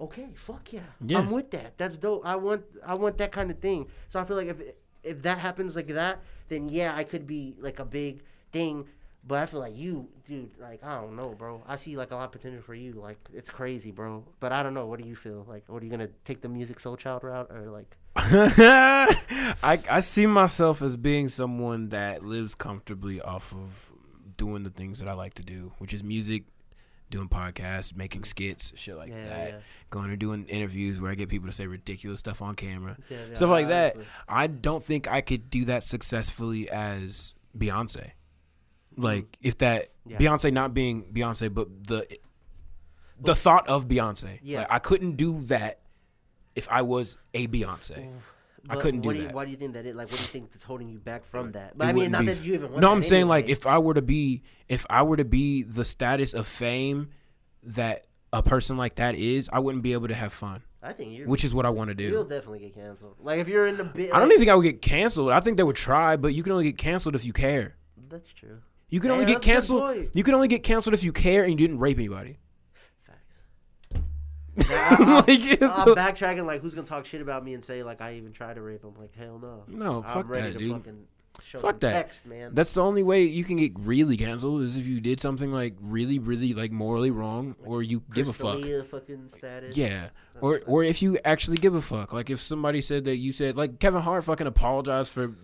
okay, fuck yeah,
Yeah.
I'm with that. That's dope. I want I want that kind of thing. So I feel like if if that happens like that, then yeah, I could be like a big thing. But I feel like you, dude, like I don't know, bro. I see like a lot of potential for you. Like it's crazy, bro. But I don't know. What do you feel? Like, what are you gonna take the music soul child route or like?
I I see myself as being someone that lives comfortably off of doing the things that I like to do, which is music, doing podcasts, making skits, shit like
Yeah,
that.
yeah.
Going and doing interviews where I get people to say ridiculous stuff on camera,
Yeah,
stuff like that. I don't think I could do that successfully as Beyonce. Like if that. Beyonce not being Beyonce, but the the thought of Beyonce.
Yeah.
Like, I couldn't do that if I was a Beyonce. I couldn't do
what you,
that.
why do you think that it like? What do you think that's holding you back from that? But I mean,
wouldn't be
that you even. Want
No,
that
I'm saying like if I were to be if I were to be the status of fame that a person like that is, I wouldn't be able to have fun,
I think you're.
which is what I want to do.
You'll definitely get canceled. Like if you're in the bit.
I don't even think I would get canceled. I think they would try, but you can only get canceled if you care.
That's true.
You can only get
that's a good
canceled. You can only get canceled if you care and you didn't rape anybody.
I,
Like,
I'm backtracking. Like, who's gonna talk shit about me and say like I even tried to rape him? Like, hell no.
No,
I'm
fuck
ready
that,
to
dude.
fucking show
Fuck that.
text, man.
That's the only way you can get really canceled is if you did something like really, really like morally wrong, or you give a fuck.
Fucking status.
Yeah, or
That's-
or if you actually give a fuck. Like if somebody said that you said like Kevin Hart fucking apologized for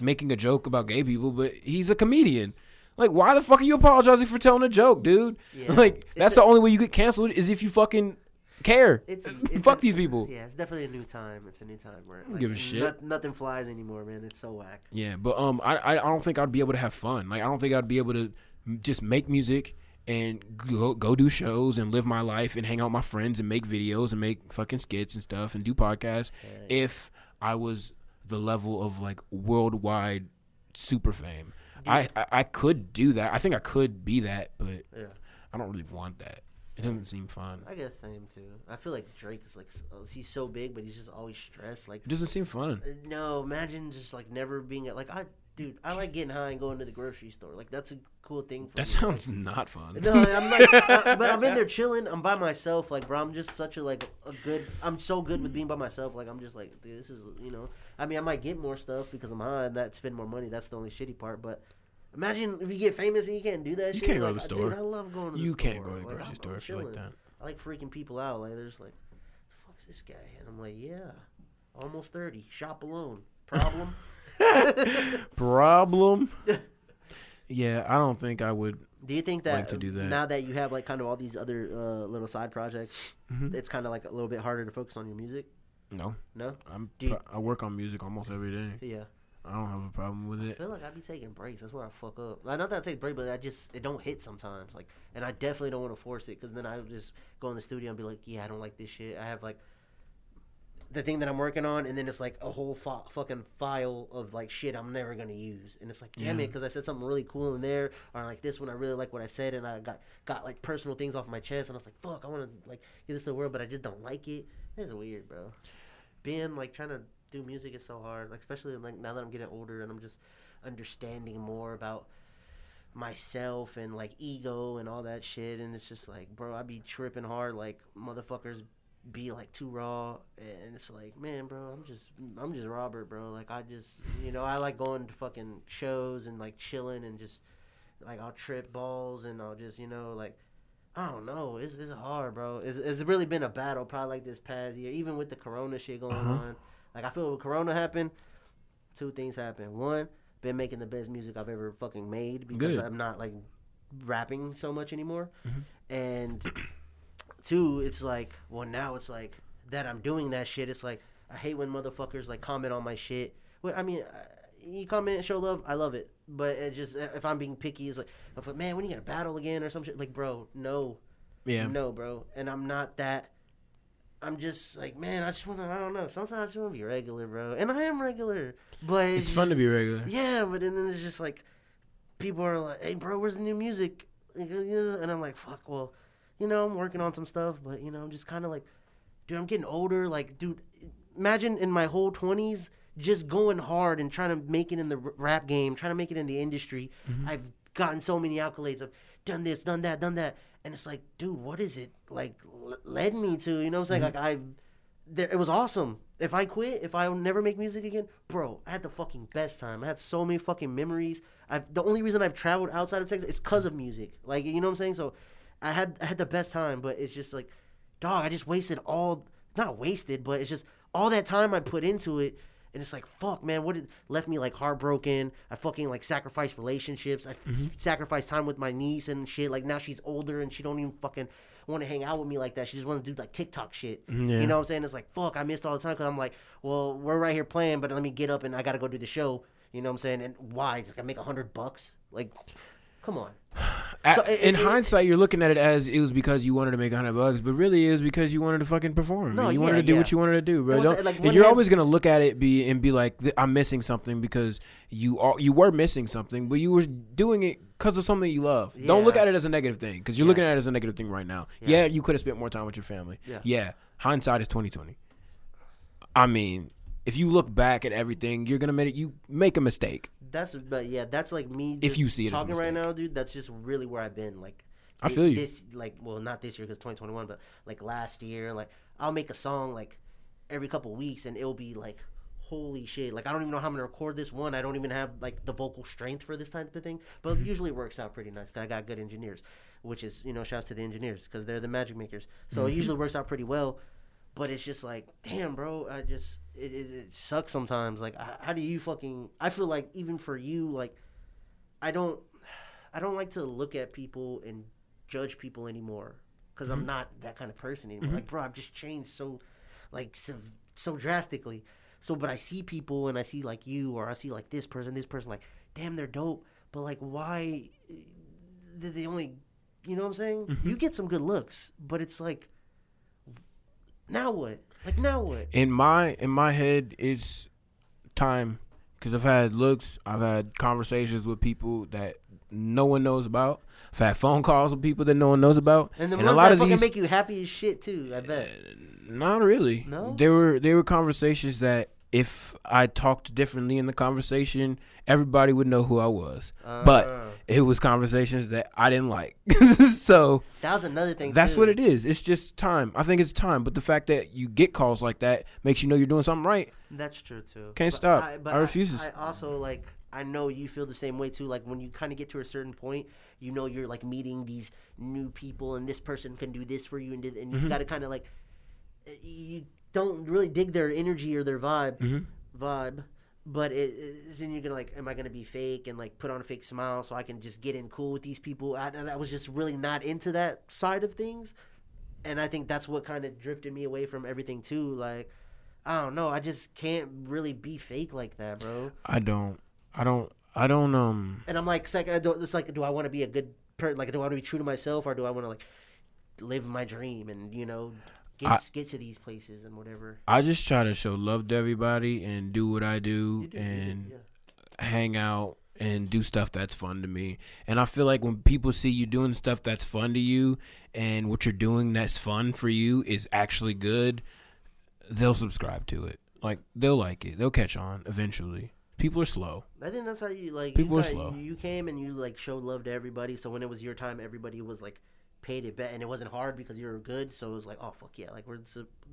making a joke about gay people, but he's a comedian. Like why the fuck are you apologizing for telling a joke, dude?
Yeah.
Like
It's
that's
a-
the only way you get canceled is if you fucking care.
It's, it's
fuck these people.
Yeah, it's definitely a new time. It's a new time where like,
give a shit.
not- nothing flies anymore, man. It's so whack.
Yeah, but um, I I don't think I'd be able to have fun. Like I don't think I'd be able to just make music and go go do shows and live my life and hang out with my friends and make videos and make fucking skits and stuff and do podcasts if I was the level of like worldwide super fame. I, I I could do that. I think I could be that, but
Yeah.
I don't really want that. It doesn't seem fun.
I guess same too. I feel like Drake is like uh, he's so big, but he's just always stressed. Like
It doesn't seem fun.
uh, no, imagine just like never being like I dude. I like getting high and going to the grocery store. Like that's a cool thing. For
That
me.
sounds not fun.
No, I'm like, uh, but I'm in there chilling. I'm by myself, like, bro. I'm just such a like a good. I'm so good with being by myself. Like, I'm just like, dude, this is, you know. I mean, I might get more stuff because I'm high and that spend more money. That's the only shitty part. But imagine if you get famous and you can't do that
You
shit.
can't go
like,
to the
dude,
store.
I love going to the
You
store.
You can't go to the grocery
I'm-
store if you like that.
I like freaking people out. Like, there's like, the fuck's this guy? And I'm like, yeah, almost thirty. Shop alone. Problem.
Problem. Yeah, I don't think I would.
Do you think that,
like to do that.
now that you have like kind of all these other uh, little side projects,
Mhm.
it's kind of like a little bit harder to focus on your music?
No,
No.
I'm.
You-
I work on music almost every day.
Yeah.
I don't have a problem with it.
I feel like I be taking breaks. That's where I fuck up. Like, not that I take breaks, but I just it don't hit sometimes. Like, and I definitely don't want to force it because then I just go in the studio and be like, yeah, I don't like this shit. I have like the thing that I'm working on, and then it's like a whole fi- fucking file of like shit I'm never gonna use, and it's like, damn
Yeah.
it, because I said something really cool in there, or like this one I really like what I said, and I got got like personal things off my chest, and I was like, fuck, I want to like give this to the world, but I just don't like it. It's weird, bro. Being like trying to do music is so hard, like especially like now that I'm getting older and I'm just understanding more about myself and like ego and all that shit and it's just like bro i be tripping hard like motherfuckers be like too raw and it's like man bro i'm just i'm just robert bro like i just you know i like going to fucking shows and like chilling and just like i'll trip balls and i'll just you know like I don't know. It's, it's hard, bro. It's, it's really been a battle, probably like this past year, even with the Corona shit going
Uh-huh.
on. Like I feel when Corona happened, two things happened. One, been making the best music I've ever fucking made because
Good.
I'm not like rapping so much anymore.
Mhm.
And two, it's like, well, now it's like that I'm doing that shit. It's like I hate when motherfuckers like comment on my shit. Well, I mean, uh, you comment, show love, I love it. But it just if I'm being picky, it's like, I'm like, man, when you gonna battle again or some shit? Like, bro, no,
Yeah,
no, bro. And I'm not that. I'm just like, man, I just want to. I don't know. Sometimes I just want to be regular, bro. And I am regular, but
it's fun to be regular.
yeah, but then it's just like people are like, "Hey, bro, where's the new music?" Uh, And I'm like, "Fuck, well, you know, I'm working on some stuff, but you know, I'm just kind of like, dude, I'm getting older. Like, dude, imagine in my whole 20s just going hard and trying to make it in the rap game, trying to make it in the industry. I've gotten so many accolades. I've done this, done that, done that, and it's like, dude, what is it like l- led me to? You know what I'm saying? Mm-hmm. Like, I there it was awesome. If I quit, if I never make music again, bro, I had the fucking best time. I had so many fucking memories. I've the only reason I've traveled outside of Texas is because of music. Like you know what I'm saying? So I had I had the best time, but it's just like, dog, I just wasted all not wasted, but it's just all that time I put into it, And it's like, fuck, man, what it left me like heartbroken. I fucking like sacrificed relationships. I
Mm-hmm.
sacrificed time with my niece and shit. Like now she's older and she don't even fucking want to hang out with me like that. She just want to do like TikTok shit.
Yeah.
You know what I'm saying? It's like, fuck, I missed all the time because I'm like, well, we're right here playing, but let me get up and I got to go do the show. You know what I'm saying? And why? It's like I make a hundred bucks. Like, come on.
At-
So it-
in
it- it-
hindsight, you're looking at it as it was because you wanted to make a hundred bucks, but really it was because you wanted to fucking perform.
No,
you
yeah,
wanted to do
yeah.
what you wanted to do, bro. Don't-
like,
you're always gonna look at it be and be like, I'm missing something because you are you were missing something, but you were doing it because of something you love. Don't look at it as a negative thing because you're
Yeah.
looking at it as a negative thing right now. Yeah,
Yeah.
you could have spent more time with your family.
Yeah.
hindsight is 2020. I mean, if you look back at everything, you're gonna make it. You make a mistake.
That's but yeah, that's like me.
If you see it
talking right now, dude, that's just really where I've been. Like,
I feel you.
This like, well, not this year because 2021, but like last year, like I'll make a song like every couple weeks, and it'll be like, holy shit! Like I don't even know how I'm gonna record this one. I don't even have like the vocal strength for this type of thing. But
Mm-hmm.
usually it works out pretty nice because I got good engineers, which is you know shouts to the engineers because they're the magic makers. So
Mm-hmm.
it usually works out pretty well. But it's just like, damn, bro. I just it, it, it sucks sometimes. Like, how do you fucking? I feel like even for you, like, I don't, I don't like to look at people and judge people anymore because I'm mm-hmm. not that kind of person anymore. Mm-hmm. Like, bro, I've just changed so, like, so, so drastically. So, but I see people and I see like you or I see like this person, this person, like, damn, they're dope. But like, why? Eh, they only? You know what I'm saying? Mm-hmm. You get some good looks, but it's like, now what? Like now what?
in my in my head it's time because i've had looks i've had conversations with people that no one knows about i've had phone calls with people that no one knows about
And the
a
ones
lot of these
make you happy as shit too. I bet.
not really
No?
there were there were conversations that if i talked differently in the conversation everybody would know who i was but
Uh,
it was conversations that i didn't like so
that was another thing.
that's
too.
what it is it's just time i think it's time but the fact that you get calls like that makes you know you're doing something right
That's true too.
Can't
But
stop.
I,
I refuse to
I,
s-
I also like. I know you feel the same way too. Like when you kind of get to a certain point, you know you're like meeting these new people, and this person can do this for you, and, did- and you
Mm-hmm.
got to kind of like. You don't really dig their energy or their vibe,
Mhm.
vibe, but it, then you're gonna like, am I gonna be fake and like put on a fake smile so I can just get in cool with these people? I, and I was just really not into that side of things, and I think that's what kind of drifted me away from everything too. Like. I don't know. I just can't really be fake like that, bro.
I don't. I don't. I don't. Um.
And I'm like, it's like, it's like, do I want to be a good person? Like, do I want to be true to myself, or do I want to like live my dream and you know get
I-
get to these places and whatever?
I just try to show love to everybody and do what I do
do,
and
yeah.
hang out and do stuff that's fun to me. And I feel like when people see you doing stuff that's fun to you and what you're doing that's fun for you is actually good, they'll subscribe to it. Like they'll like it. They'll catch on eventually. People are slow.
I think that's how you like.
People
you,
are slow.
you came and you like showed love to everybody. So when it was your time, everybody was like paid it bet, and it wasn't hard because you were good. So it was like, oh fuck yeah, like we're,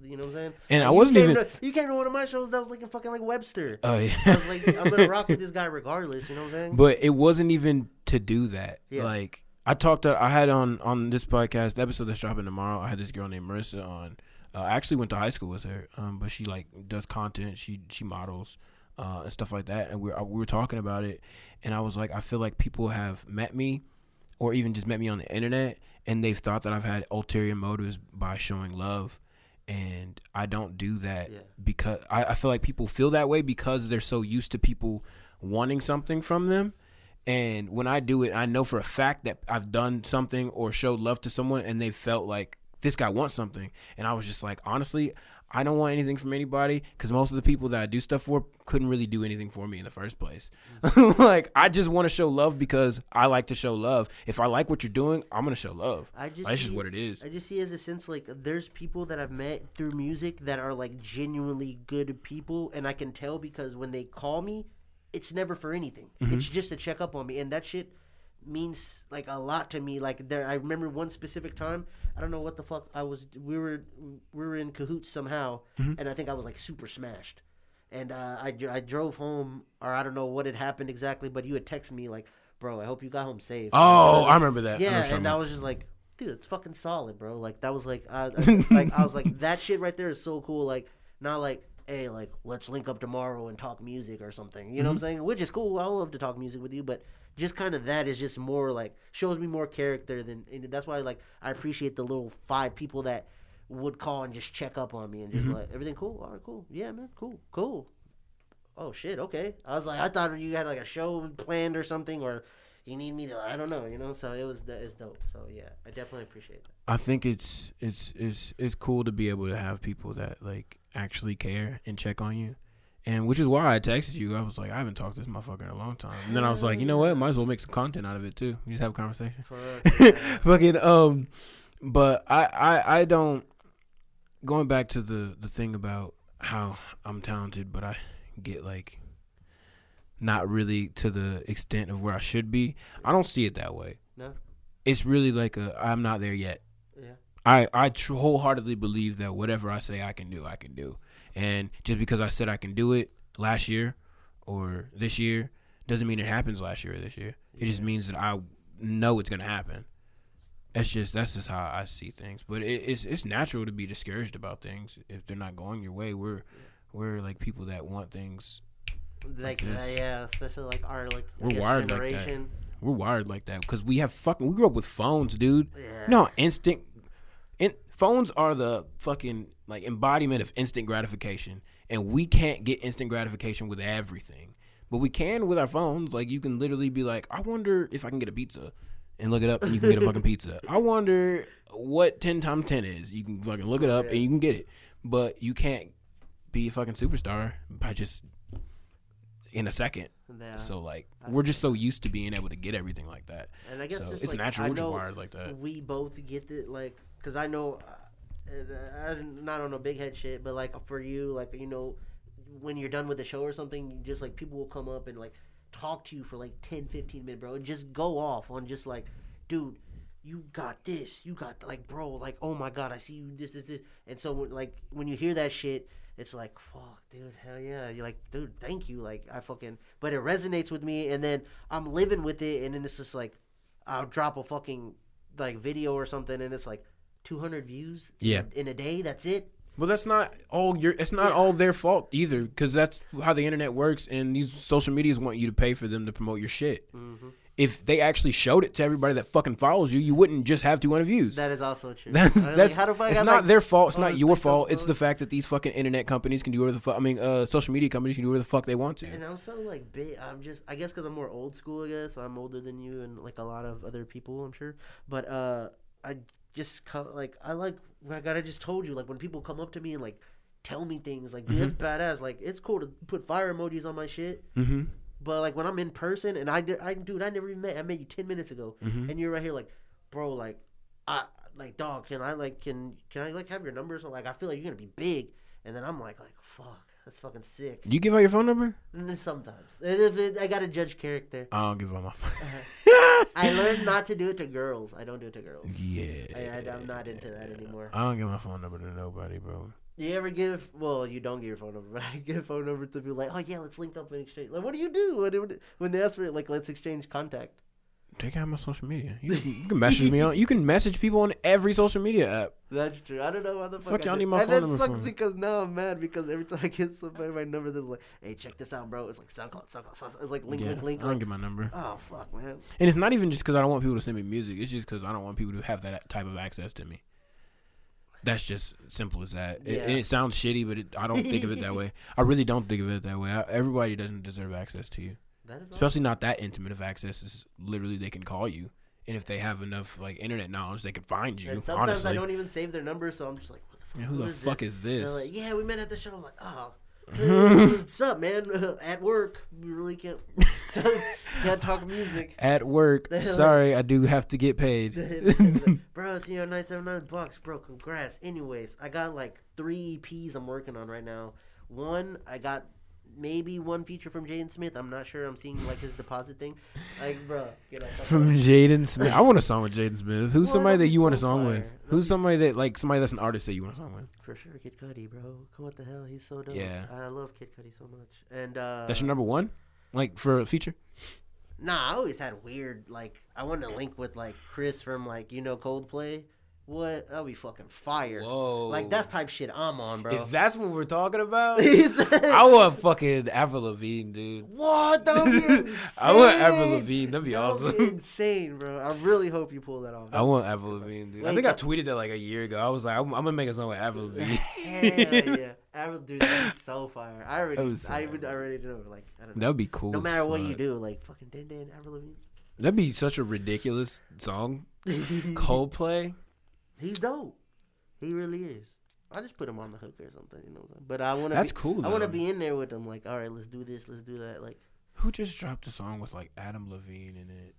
you know what I'm saying?
And
Like,
I wasn't even-
To, you came to one of my shows that was like in fucking like Webster.
Oh yeah.
I was like, I'm gonna rock with this guy regardless. You know what I'm saying?
but it wasn't even to do that.
Yeah.
Like I talked to I had on on this podcast, the episode that's dropping tomorrow. I had this girl named Marissa on. Uh, I actually went to high school with her, um, but she like does content. She she models uh, and stuff like that. And we were, we were talking about it, and I was like, I feel like people have met me, or even just met me on the internet, and they've thought that I've had ulterior motives by showing love. And I don't do that
Yeah.
because I, I feel like people feel that way because they're so used to people wanting something from them. And when I do it, I know for a fact that I've done something or showed love to someone and they felt like this guy wants something. And I was just like, honestly, I don't want anything from anybody because most of the people that I do stuff for couldn't really do anything for me in the first place. like, I just want to show love because I like to show love. If I like what you're doing, I'm going to show love.
I just
That's just
see-
what it is.
I just see as a sense like there's people that I've met through music that are like genuinely good people, and I can tell because when they call me, it's never for anything.
Mm-hmm.
It's just to check up on me, and that shit means like a lot to me. Like there, I remember one specific time. I don't know what the fuck I was. We were we were in cahoots somehow,
Mm-hmm.
and I think I was like super smashed. And uh, I, I drove home, or I don't know what had happened exactly, but you had texted me like, "Bro, I hope you got home safe."
Oh, I remember that. I know what
Yeah,
you're
and I was just like, dude, it's fucking solid, bro. Like that was like, uh, I- like I was like, that shit right there is so cool. Like not like hey, like let's link up tomorrow and talk music or something. You know what I'm saying? Which is cool. I love to talk music with you, but just kind of that is just more like shows me more character than. And that's why like I appreciate the little five people that would call and just check up on me and just mm-hmm. like everything cool. All right, cool. Yeah, man, cool, cool. Oh shit, okay. I was like, I thought you had like a show planned or something, or you need me to. I don't know, you know. So it was it's dope. So yeah, I definitely appreciate that.
I think it's it's it's it's cool to be able to have people that like actually care and check on you. And which is why I texted you. I was like, I haven't talked to this motherfucker in a long time. And then I was like, you know what? Might as well make some content out of it too. We just have a conversation. Fucking um but I, I I don't going back to the the thing about how I'm talented but I get like not really to the extent of where I should be. I don't see it that way.
no,
It's really like a I'm not there yet.
yeah,
I I tr- wholeheartedly believe that whatever I say I can do, I can do. And just because I said I can do it last year or this year doesn't mean it happens last year or this year. It just means that I know it's gonna happen. That's just that's just how I see things. But it, it's it's natural to be discouraged about things if they're not going your way. We're we're like people that want things.
like
this.
uh, yeah, especially like our like
We're wired like that. We're wired like that because we have fucking. We grew up with phones, dude.
Yeah.
No instant. Phones are the fucking like embodiment of instant gratification, and we can't get instant gratification with everything, but we can with our phones. Like you can literally be like, I wonder if I can get a pizza, and look it up, and you can get a fucking pizza. I wonder what ten times ten is. You can fucking look it up, and you can get it, but you can't be a fucking superstar by just in a second.
Yeah.
So like we're just so used to being able to get everything like that.
And I guess
so it's
like,
natural.
I know
wired like that.
We both get it, like, cause I know, uh, uh, not on a big head shit, but like for you, like you know, when you're done with the show or something, you just like people will come up and like talk to you for like 10, 15 minutes, bro, and just go off on just like, dude. You got this. You got like, bro. Like, oh my god, I see you. This, this, this. And so, like, when you hear that shit, it's like, fuck, dude, hell yeah. You're like, dude, thank you. Like, I fucking, but it resonates with me, and then I'm living with it, and then it's just like, I'll drop a fucking like video or something, and it's like 200 views. in a-
Yeah.
in a day. That's it.
Well, that's not all your. It's not all their fault either, because that's how the internet works, and these social medias want you to pay for them to promote your shit.
Mm-hmm.
If they actually showed it to everybody that fucking follows you, you wouldn't just have 200 views.
That is also true.
That's
I was like,
that's.
how the fuck
it's
I,
not
like,
their fault. It's not your fault. It's the fact that these fucking internet companies can do whatever the fuck. I mean, uh, social media companies can do whatever the fuck they want to.
And I'm so like big. I'm just. I guess because I'm more old school. I guess I'm older than you and like a lot of other people. I'm sure. But uh, I just co- like I like. Like I just told you. Like when people come up to me and like tell me things like, dude, that's badass. Like it's cool to put fire emojis on my shit.
Mm-hmm.
But like when I'm in person and I did, I dude, I never even met. I met you ten minutes ago,
Mhm.
and you're right here, like, bro, like, I like, dog, can I like, can can I like have your number? So like, I feel like you're gonna be big, and then I'm like, like, fuck, that's fucking sick.
Do you give out your phone number?
Sometimes, if it, I gotta judge character.
I don't give out my phone. Uh-huh.
I learned not to do it to girls. I don't do it to girls.
yeah.
I, I'm not into that anymore.
I don't give my phone number to nobody, bro.
You ever give? Well, you don't give your phone number, but I give phone number to people like, oh yeah, let's link up and exchange. Like, what do you do when, when they ask for it? Like, let's exchange contact.
Take out my social media. You, you can message me on. You can message people on every social media app.
That's true. I don't know why the fuck.
Fuck y'all need my
and
phone
that sucks because now I'm mad because every time I give somebody my number, they're like, "Hey, check this out, bro." It's like SoundCloud, SoundCloud, SoundCloud. It's like link,
yeah,
link, link.
I don't
Like,
get my number.
oh fuck, man.
And it's not even just because I don't want people to send me music. It's just because I don't want people to have that type of access to me. That's just simple as that. It, and it sounds shitty, but it, I don't think of it that way. I really don't think of it that way. I, everybody doesn't deserve access to you,
That is. awesome.
especially not that intimate of access. Is literally they can call you, and if they have enough like internet knowledge, they can find you.
And sometimes
honestly,
I don't even save their number, so I'm just like, what the fuck?
Yeah, who the fuck
this?
is this?
like, yeah, we met at the show. I'm like, oh. What's up, man? At work, we really can't can't talk music.
At work, sorry, I do have to get paid.
bro, it's you know nine seven nine bucks, bro. Congrats. Anyways, I got like three EPs I'm working on right now. One, I got maybe one feature from Jaden Smith. I'm not sure. I'm seeing like his deposit thing. Like, bro, get off.
From Jaden Smith. I want a song with Jaden Smith. Who's
Well,
somebody that you want a
so
song
fire.
with?
That'd
Who's somebody that like somebody that's an artist that you want a song with?
For sure, Kid Cudi, bro. Come what the hell? He's so dope.
Yeah.
I love Kid Cudi so much. And uh
That's your number one, like for a feature.
Nah, I always had weird like I wanted to link with like Chris from like you know Coldplay. What? That'll be fucking fire.
Whoa.
Like that's type shit I'm on, bro.
If that's what we're talking about, I want fucking Avril Lavigne, dude.
What? That would be insane.
I want Avril Lavigne. That'd be
That would
awesome.
be insane, bro. I really hope you pull that off.
I want Avril Lavigne, dude. I think I tweeted that like a year ago. I was like, I'm, I'm gonna make a song with Avril Lavigne.
Hell yeah. Avril, dude, that's so fire. I already,
That
I would already know. Like, I don't know.
That'd be cool.
no matter what you do, like fucking Dan Dan Avril Lavigne.
That'd be such a ridiculous song. Coldplay.
He's dope. He really is. I just put him on the hook or something, you know. What I'm saying? But I want to.
That's
be,
cool.
I want to be in there with him. Like, all right, let's do this. Let's do that. Like,
Who just dropped a song with like Adam Levine in it?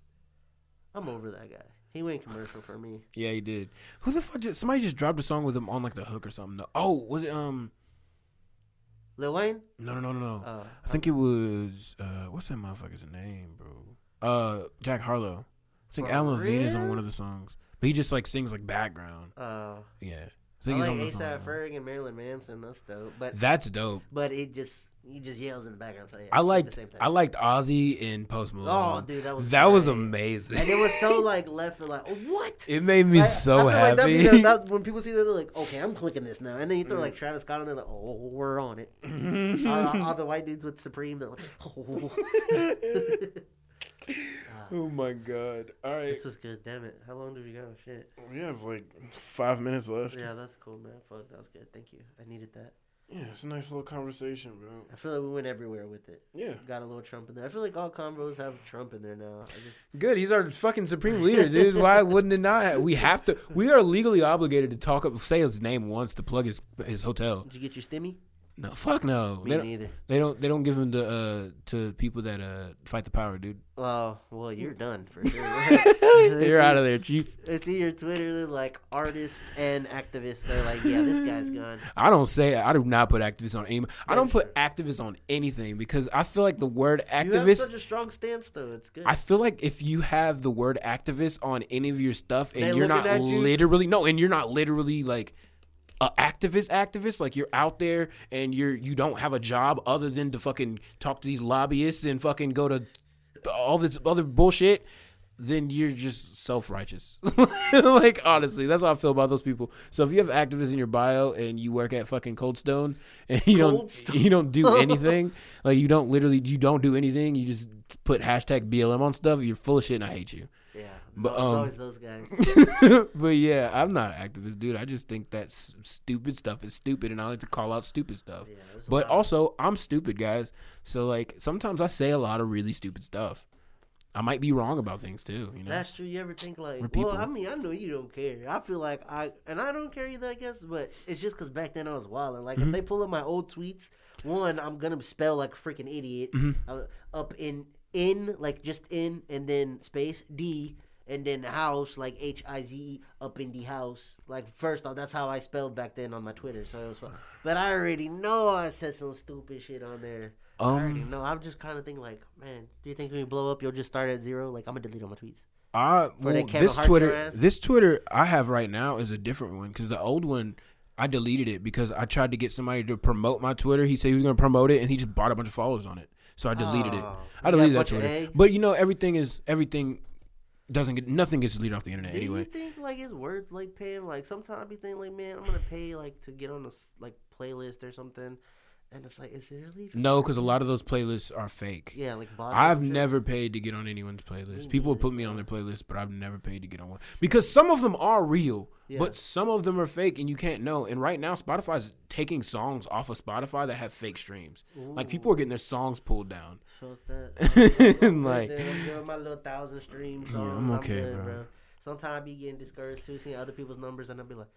I'm over that guy. He went commercial for me.
Yeah, he did. Who the fuck? Just, somebody just dropped a song with him on like the hook or something. Oh, was it um?
Lil Wayne.
No, no, no, no, no.
Uh,
I think it was uh, what's that motherfucker's name, bro? Uh, Jack Harlow. I think Adam Levine is on one of the songs, he just like sings like background.
Oh.
Yeah,
I
he's
like ASAP. Ferg and Marilyn Manson. That's dope. But
That's dope.
but it just he just yells in the background. So yeah,
I
it's like the
liked
same thing.
I liked Ozzy and Post Malone.
Oh, dude, that was
that was amazing.
And it was so like left field, like what?
it made me
I-
so
I feel Like
happy.
that, when people see that, they're like, okay, I'm clicking this now. And then you throw
Mm.
like Travis Scott on there, like, oh, we're on it. all, all the white dudes with Supreme, they're like, oh.
oh my god! All right,
this was good. Damn it. How long do we go? Oh, shit.
we have like five minutes left.
Yeah, that's cool, man. Fuck, that was good. Thank you. I needed that.
Yeah, it's a nice little conversation, bro.
I feel like we went everywhere with it.
Yeah,
Got a little Trump in there. I feel like all combos have Trump in there now. I just
good. He's our fucking supreme leader, dude. Why wouldn't it not? We have to. We are legally obligated to talk up, say his name once to plug his his hotel.
did you get your stimmy?
No, fuck no.
Me
They don't,
neither.
they don't. They don't give them to uh to people that uh fight the power, dude.
Well, well, you're done for sure.
You're out of there, chief.
I see your Twitter, like artists and activists. They're like, yeah, this guy's gone.
I don't say I do not put activists on any. I don't put activists on anything because I feel like the word activist.
You have such a strong stance, though. It's good.
I feel like if you have the word activist on any of your stuff and
They
you're not
you?
literally no, and you're not literally like a activist activist, like you're out there and you're you don't have a job other than to fucking talk to these lobbyists and fucking go to all this other bullshit, then you're just self righteous. like honestly, that's how I feel about those people. So if you have activists in your bio and you work at fucking Cold Stone and you
Cold
don't
Stone.
you don't do anything, like you don't literally you don't do anything, you just put hashtag BLM on stuff, you're full of shit and I hate you. But, um,
always those guys.
but yeah, I'm not an activist, dude. I just think that s- stupid stuff is stupid, and I like to call out stupid stuff.
Yeah,
But
lot of-
also, I'm stupid, guys. So like, sometimes I say a lot of really stupid stuff. I might be wrong about things too. You know,
That's true. You ever think like, well. I mean, I know you don't care. I feel like I, and I don't care either, I guess. But it's just because back then I was wild. Like
Mm-hmm.
if they pull up my old tweets, one, I'm gonna spell like freaking idiot.
Mm-hmm.
Uh, up in in like just in and then space D and then house like H I Z E up in the house. Like first off, that's how I spelled back then on my Twitter. So it was fun. But I already know I said some stupid shit on there. I already
um,
know. I'm just kind of thinking like, man, do you think when you blow up, you'll just start at zero? Like I'm gonna delete all my tweets.
I well, this
Hart
Twitter, this Twitter I have right now is a different one because the old one. I deleted it because I tried to get somebody to promote my Twitter. He said he was going to promote it, and he just bought a bunch of followers on it. So I deleted it.
Oh,
I
got a
deleted that Twitter. But you know, everything is everything doesn't get nothing gets deleted off the internet
Do
anyway.
you think like it's worth like paying? Like sometimes I be thinking like, man, I'm gonna pay like to get on this like playlist or something, and it's like, is it really?
No, because a lot of those playlists are fake.
Yeah, like
I've never paid to get on anyone's playlist. People
neither, mm-hmm.
put me on their playlist, but I've never paid to get on one because some of them are real,
Yeah.
but some of them are fake, and you can't know. And right now, Spotify's taking songs off of Spotify that have fake streams. Like people are getting their songs pulled down.
Fuck that. I'm,
Like-
I'm with my little thousand streams.
Yeah. I'm
I'm
okay,
good,
bro.
Sometimes I be getting discouraged too, seeing other people's numbers, and I'll be like,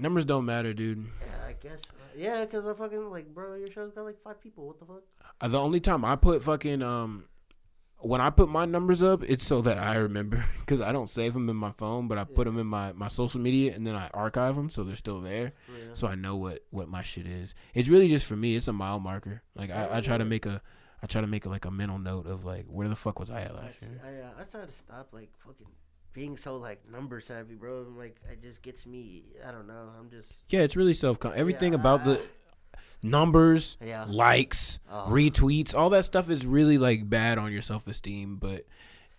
Numbers don't matter, dude.
yeah, I guess, uh, yeah, because I'm fucking like, bro, your show's got like five people. What the fuck?
Uh, the only time I put fucking um, when I put my numbers up, it's so that I remember because I don't save them in my phone, but I put them in my my social media and then I archive them so they're still there.
Yeah.
so I know what what my shit is. It's really just for me. It's a mile marker. Like I, I try to make a, I try to make a, like a mental note of like where the fuck was I at last year.
I uh, I started to stop like fucking being so like number savvy, bro. I'm, Like it just gets me. I don't know. I'm just
Yeah, it's really self. Everything
Yeah,
about the numbers,
yeah.
likes,
Oh.
retweets, all that stuff is really like bad on your self esteem. But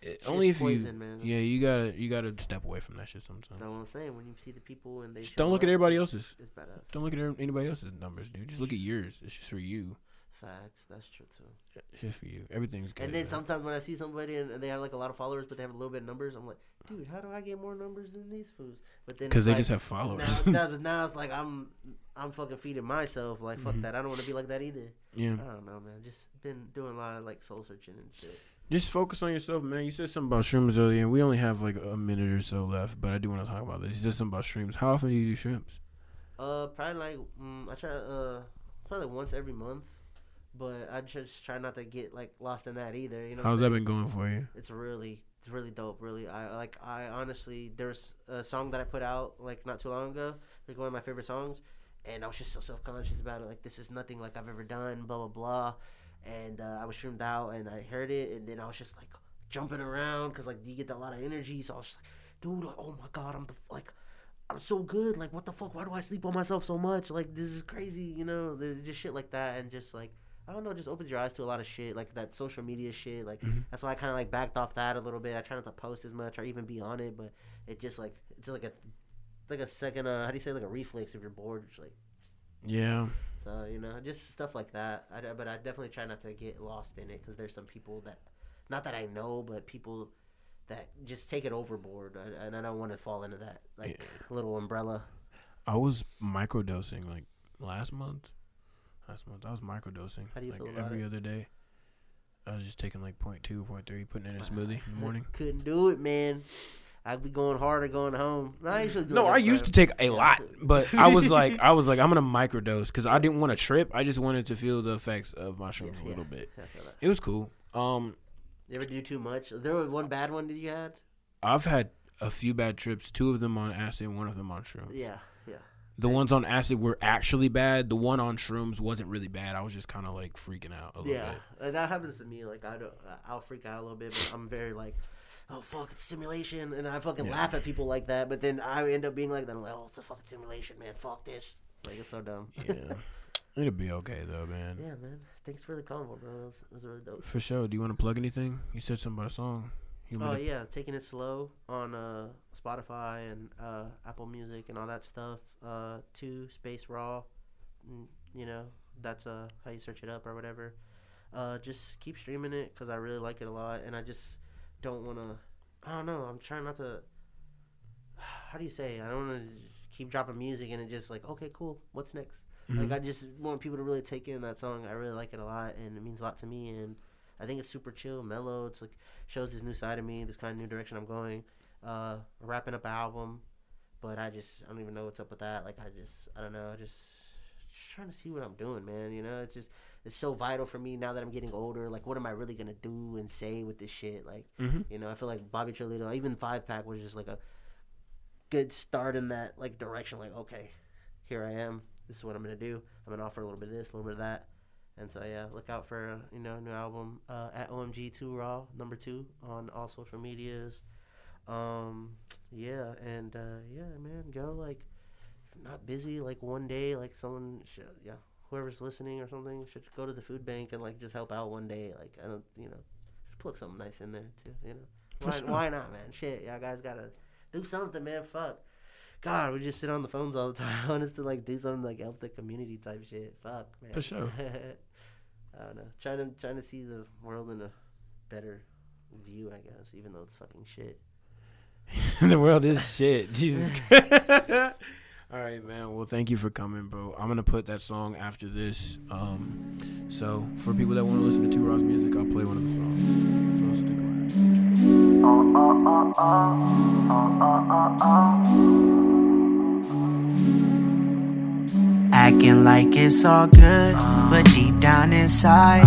it- only if
poison,
you,
man.
yeah, you gotta you gotta step away from that shit sometimes.
That's what I'm saying. When you see the people and they
Just don't look at everybody else's.
It's badass.
Don't look at er, anybody else's numbers, dude. Just look at yours. It's just for you.
Facts. That's true too.
Just for you. Everything's good.
and then
man.
sometimes when I see somebody and, they have like a lot of followers, but they have a little bit of numbers, I'm like, dude, how do I get more numbers than these fools? But then
because they
like,
just have followers.
now, now, now it's like I'm I'm fucking feeding myself. Like fuck
Mhm.
that. I don't want to be like that either.
yeah.
I don't know, man. Just been doing a lot of like soul searching and shit.
Just focus on yourself, man. You said something about shrooms earlier, and we only have like a minute or so left, but I do want to talk about this. You said something about shrooms. How often do you do shrooms?
Uh, probably like mm, I try uh probably like once every month, but I just try not to get like lost in that either. You know,
How's that been going for you?
It's really, it's really dope. Really, I like. I honestly, there's a song that I put out like not too long ago, like one of my favorite songs, and I was just so self conscious about it. Like this is nothing like I've ever done. Blah blah blah, and uh, I was shroomed out, and I heard it, and then I was just like jumping around because like you get a lot of energy. So I was just like, dude, like oh my god, I'm the like. I'm so good. Like, what the fuck? Why do I sleep on myself so much? Like, this is crazy. You know, there's just shit like that, and just like I don't know, just opens your eyes to a lot of shit, like that social media shit. Like
Mhm.
that's why I kind of like backed off that a little bit. I try not to post as much or even be on it, but it just like it's like a it's like a second. Uh, how do you say like a reflex if you're bored? It's like
Yeah.
so you know, just stuff like that. I, but I definitely try not to get lost in it because there's some people that, not that I know, but people that just take it overboard, I- and I don't want to fall into that like little umbrella.
I was microdosing like last month. Last month I was microdosing.
How do you
like
feel about
every
it?
other day. I was just taking like point two, point three, putting it in a smoothie in the morning.
Couldn't do it, man. I'd be going hard or going home. No, I usually do
No, I used to take a lot, but I was like, I was like, I'm gonna microdose because I didn't want to trip. I just wanted to feel the effects of mushrooms
Yeah,
a little
yeah.
bit.
I feel that.
It was cool. Um,
You ever do too much? Is there was one bad one that you had?
I've had a few bad trips. Two of them on acid, one of them on shrooms.
Yeah.
The ones on acid were actually bad. The one on shrooms wasn't really bad. I was just kind of like freaking out a little
Yeah,
bit.
uh, that happens to me. Like I don't, I'll freak out a little bit, but I'm very like, oh fuck, it's simulation, and I fucking
Yeah.
laugh at people like that. But then I end up being like, that. I'm like, oh, it's a fucking simulation, man. Fuck this. Like it's so dumb.
Yeah, it'll be okay though, man.
yeah, man. Thanks for the convo, bro. That was, that was really dope.
For sure. Do you want to plug anything? You said something about a song.
Oh yeah, taking it slow on uh, Spotify and uh, Apple Music and all that stuff. Uh, two space raw, Mm, you know that's uh how you search it up or whatever. Uh, just keep streaming it because I really like it a lot, and I just don't want to. I don't know. I'm trying not to. How do you say? I don't want to keep dropping music and it just like okay, cool. What's next?
Mhm.
Like I just want people to really take in that song. I really like it a lot, and it means a lot to me. And I think it's super chill, mellow. It's like shows this new side of me, this kind of new direction I'm going. Uh, wrapping up an album, but I just I don't even know what's up with that. Like I just I don't know. I just, just trying to see what I'm doing, man. You know, it's just it's so vital for me now that I'm getting older. Like, what am I really gonna do and say with this shit? Like,
Mhm.
you know, I feel like Bobby Trillito, even Five Pack was just like a good start in that like direction. Like, okay, here I am. This is what I'm gonna do. I'm gonna offer a little bit of this, a little bit of that. And so yeah, look out for you know a new album uh, at OMG Two Raw number two on all social medias. Um, yeah, and uh, yeah, man, go like if not busy like one day like someone should, yeah whoever's listening or something should go to the food bank and like just help out one day. Like I don't you know just plug something nice in there too you know. Why,
sure.
why not man? Shit y'all guys gotta do something man. Fuck. God we just sit on the phones all the time I want us to like do something like help the community type shit. Fuck man.
For sure.
I don't know trying to trying to see the world in a better view I guess even though it's fucking shit
the world is shit. Jesus. All right, man. Well, thank you for coming, bro. I'm gonna put that song after this. Um, so for people that want to listen to Two Raw's music, I'll play one of the songs. So stick around.
Uh, uh, uh, Acting like it's all good, but deep down inside,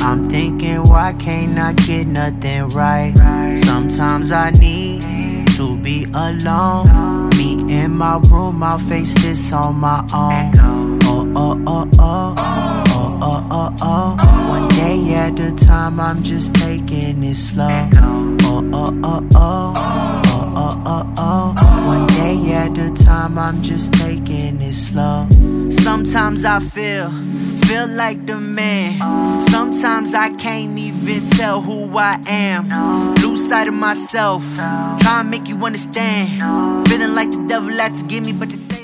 I'm thinking, why can't I get nothing right? Sometimes I need to be alone. Me in my room, I'll face this on my own. Oh, oh, oh, oh. Oh, oh, oh, oh. One day at a time, I'm just taking it slow. Oh, oh, oh, oh. oh. Oh, oh, oh. One day at a time, I'm just taking it slow. Sometimes I feel, feel like the man. Sometimes I can't even tell who I am. Lose sight of myself. Try and make you understand. Feeling like the devil had to get me, but to say.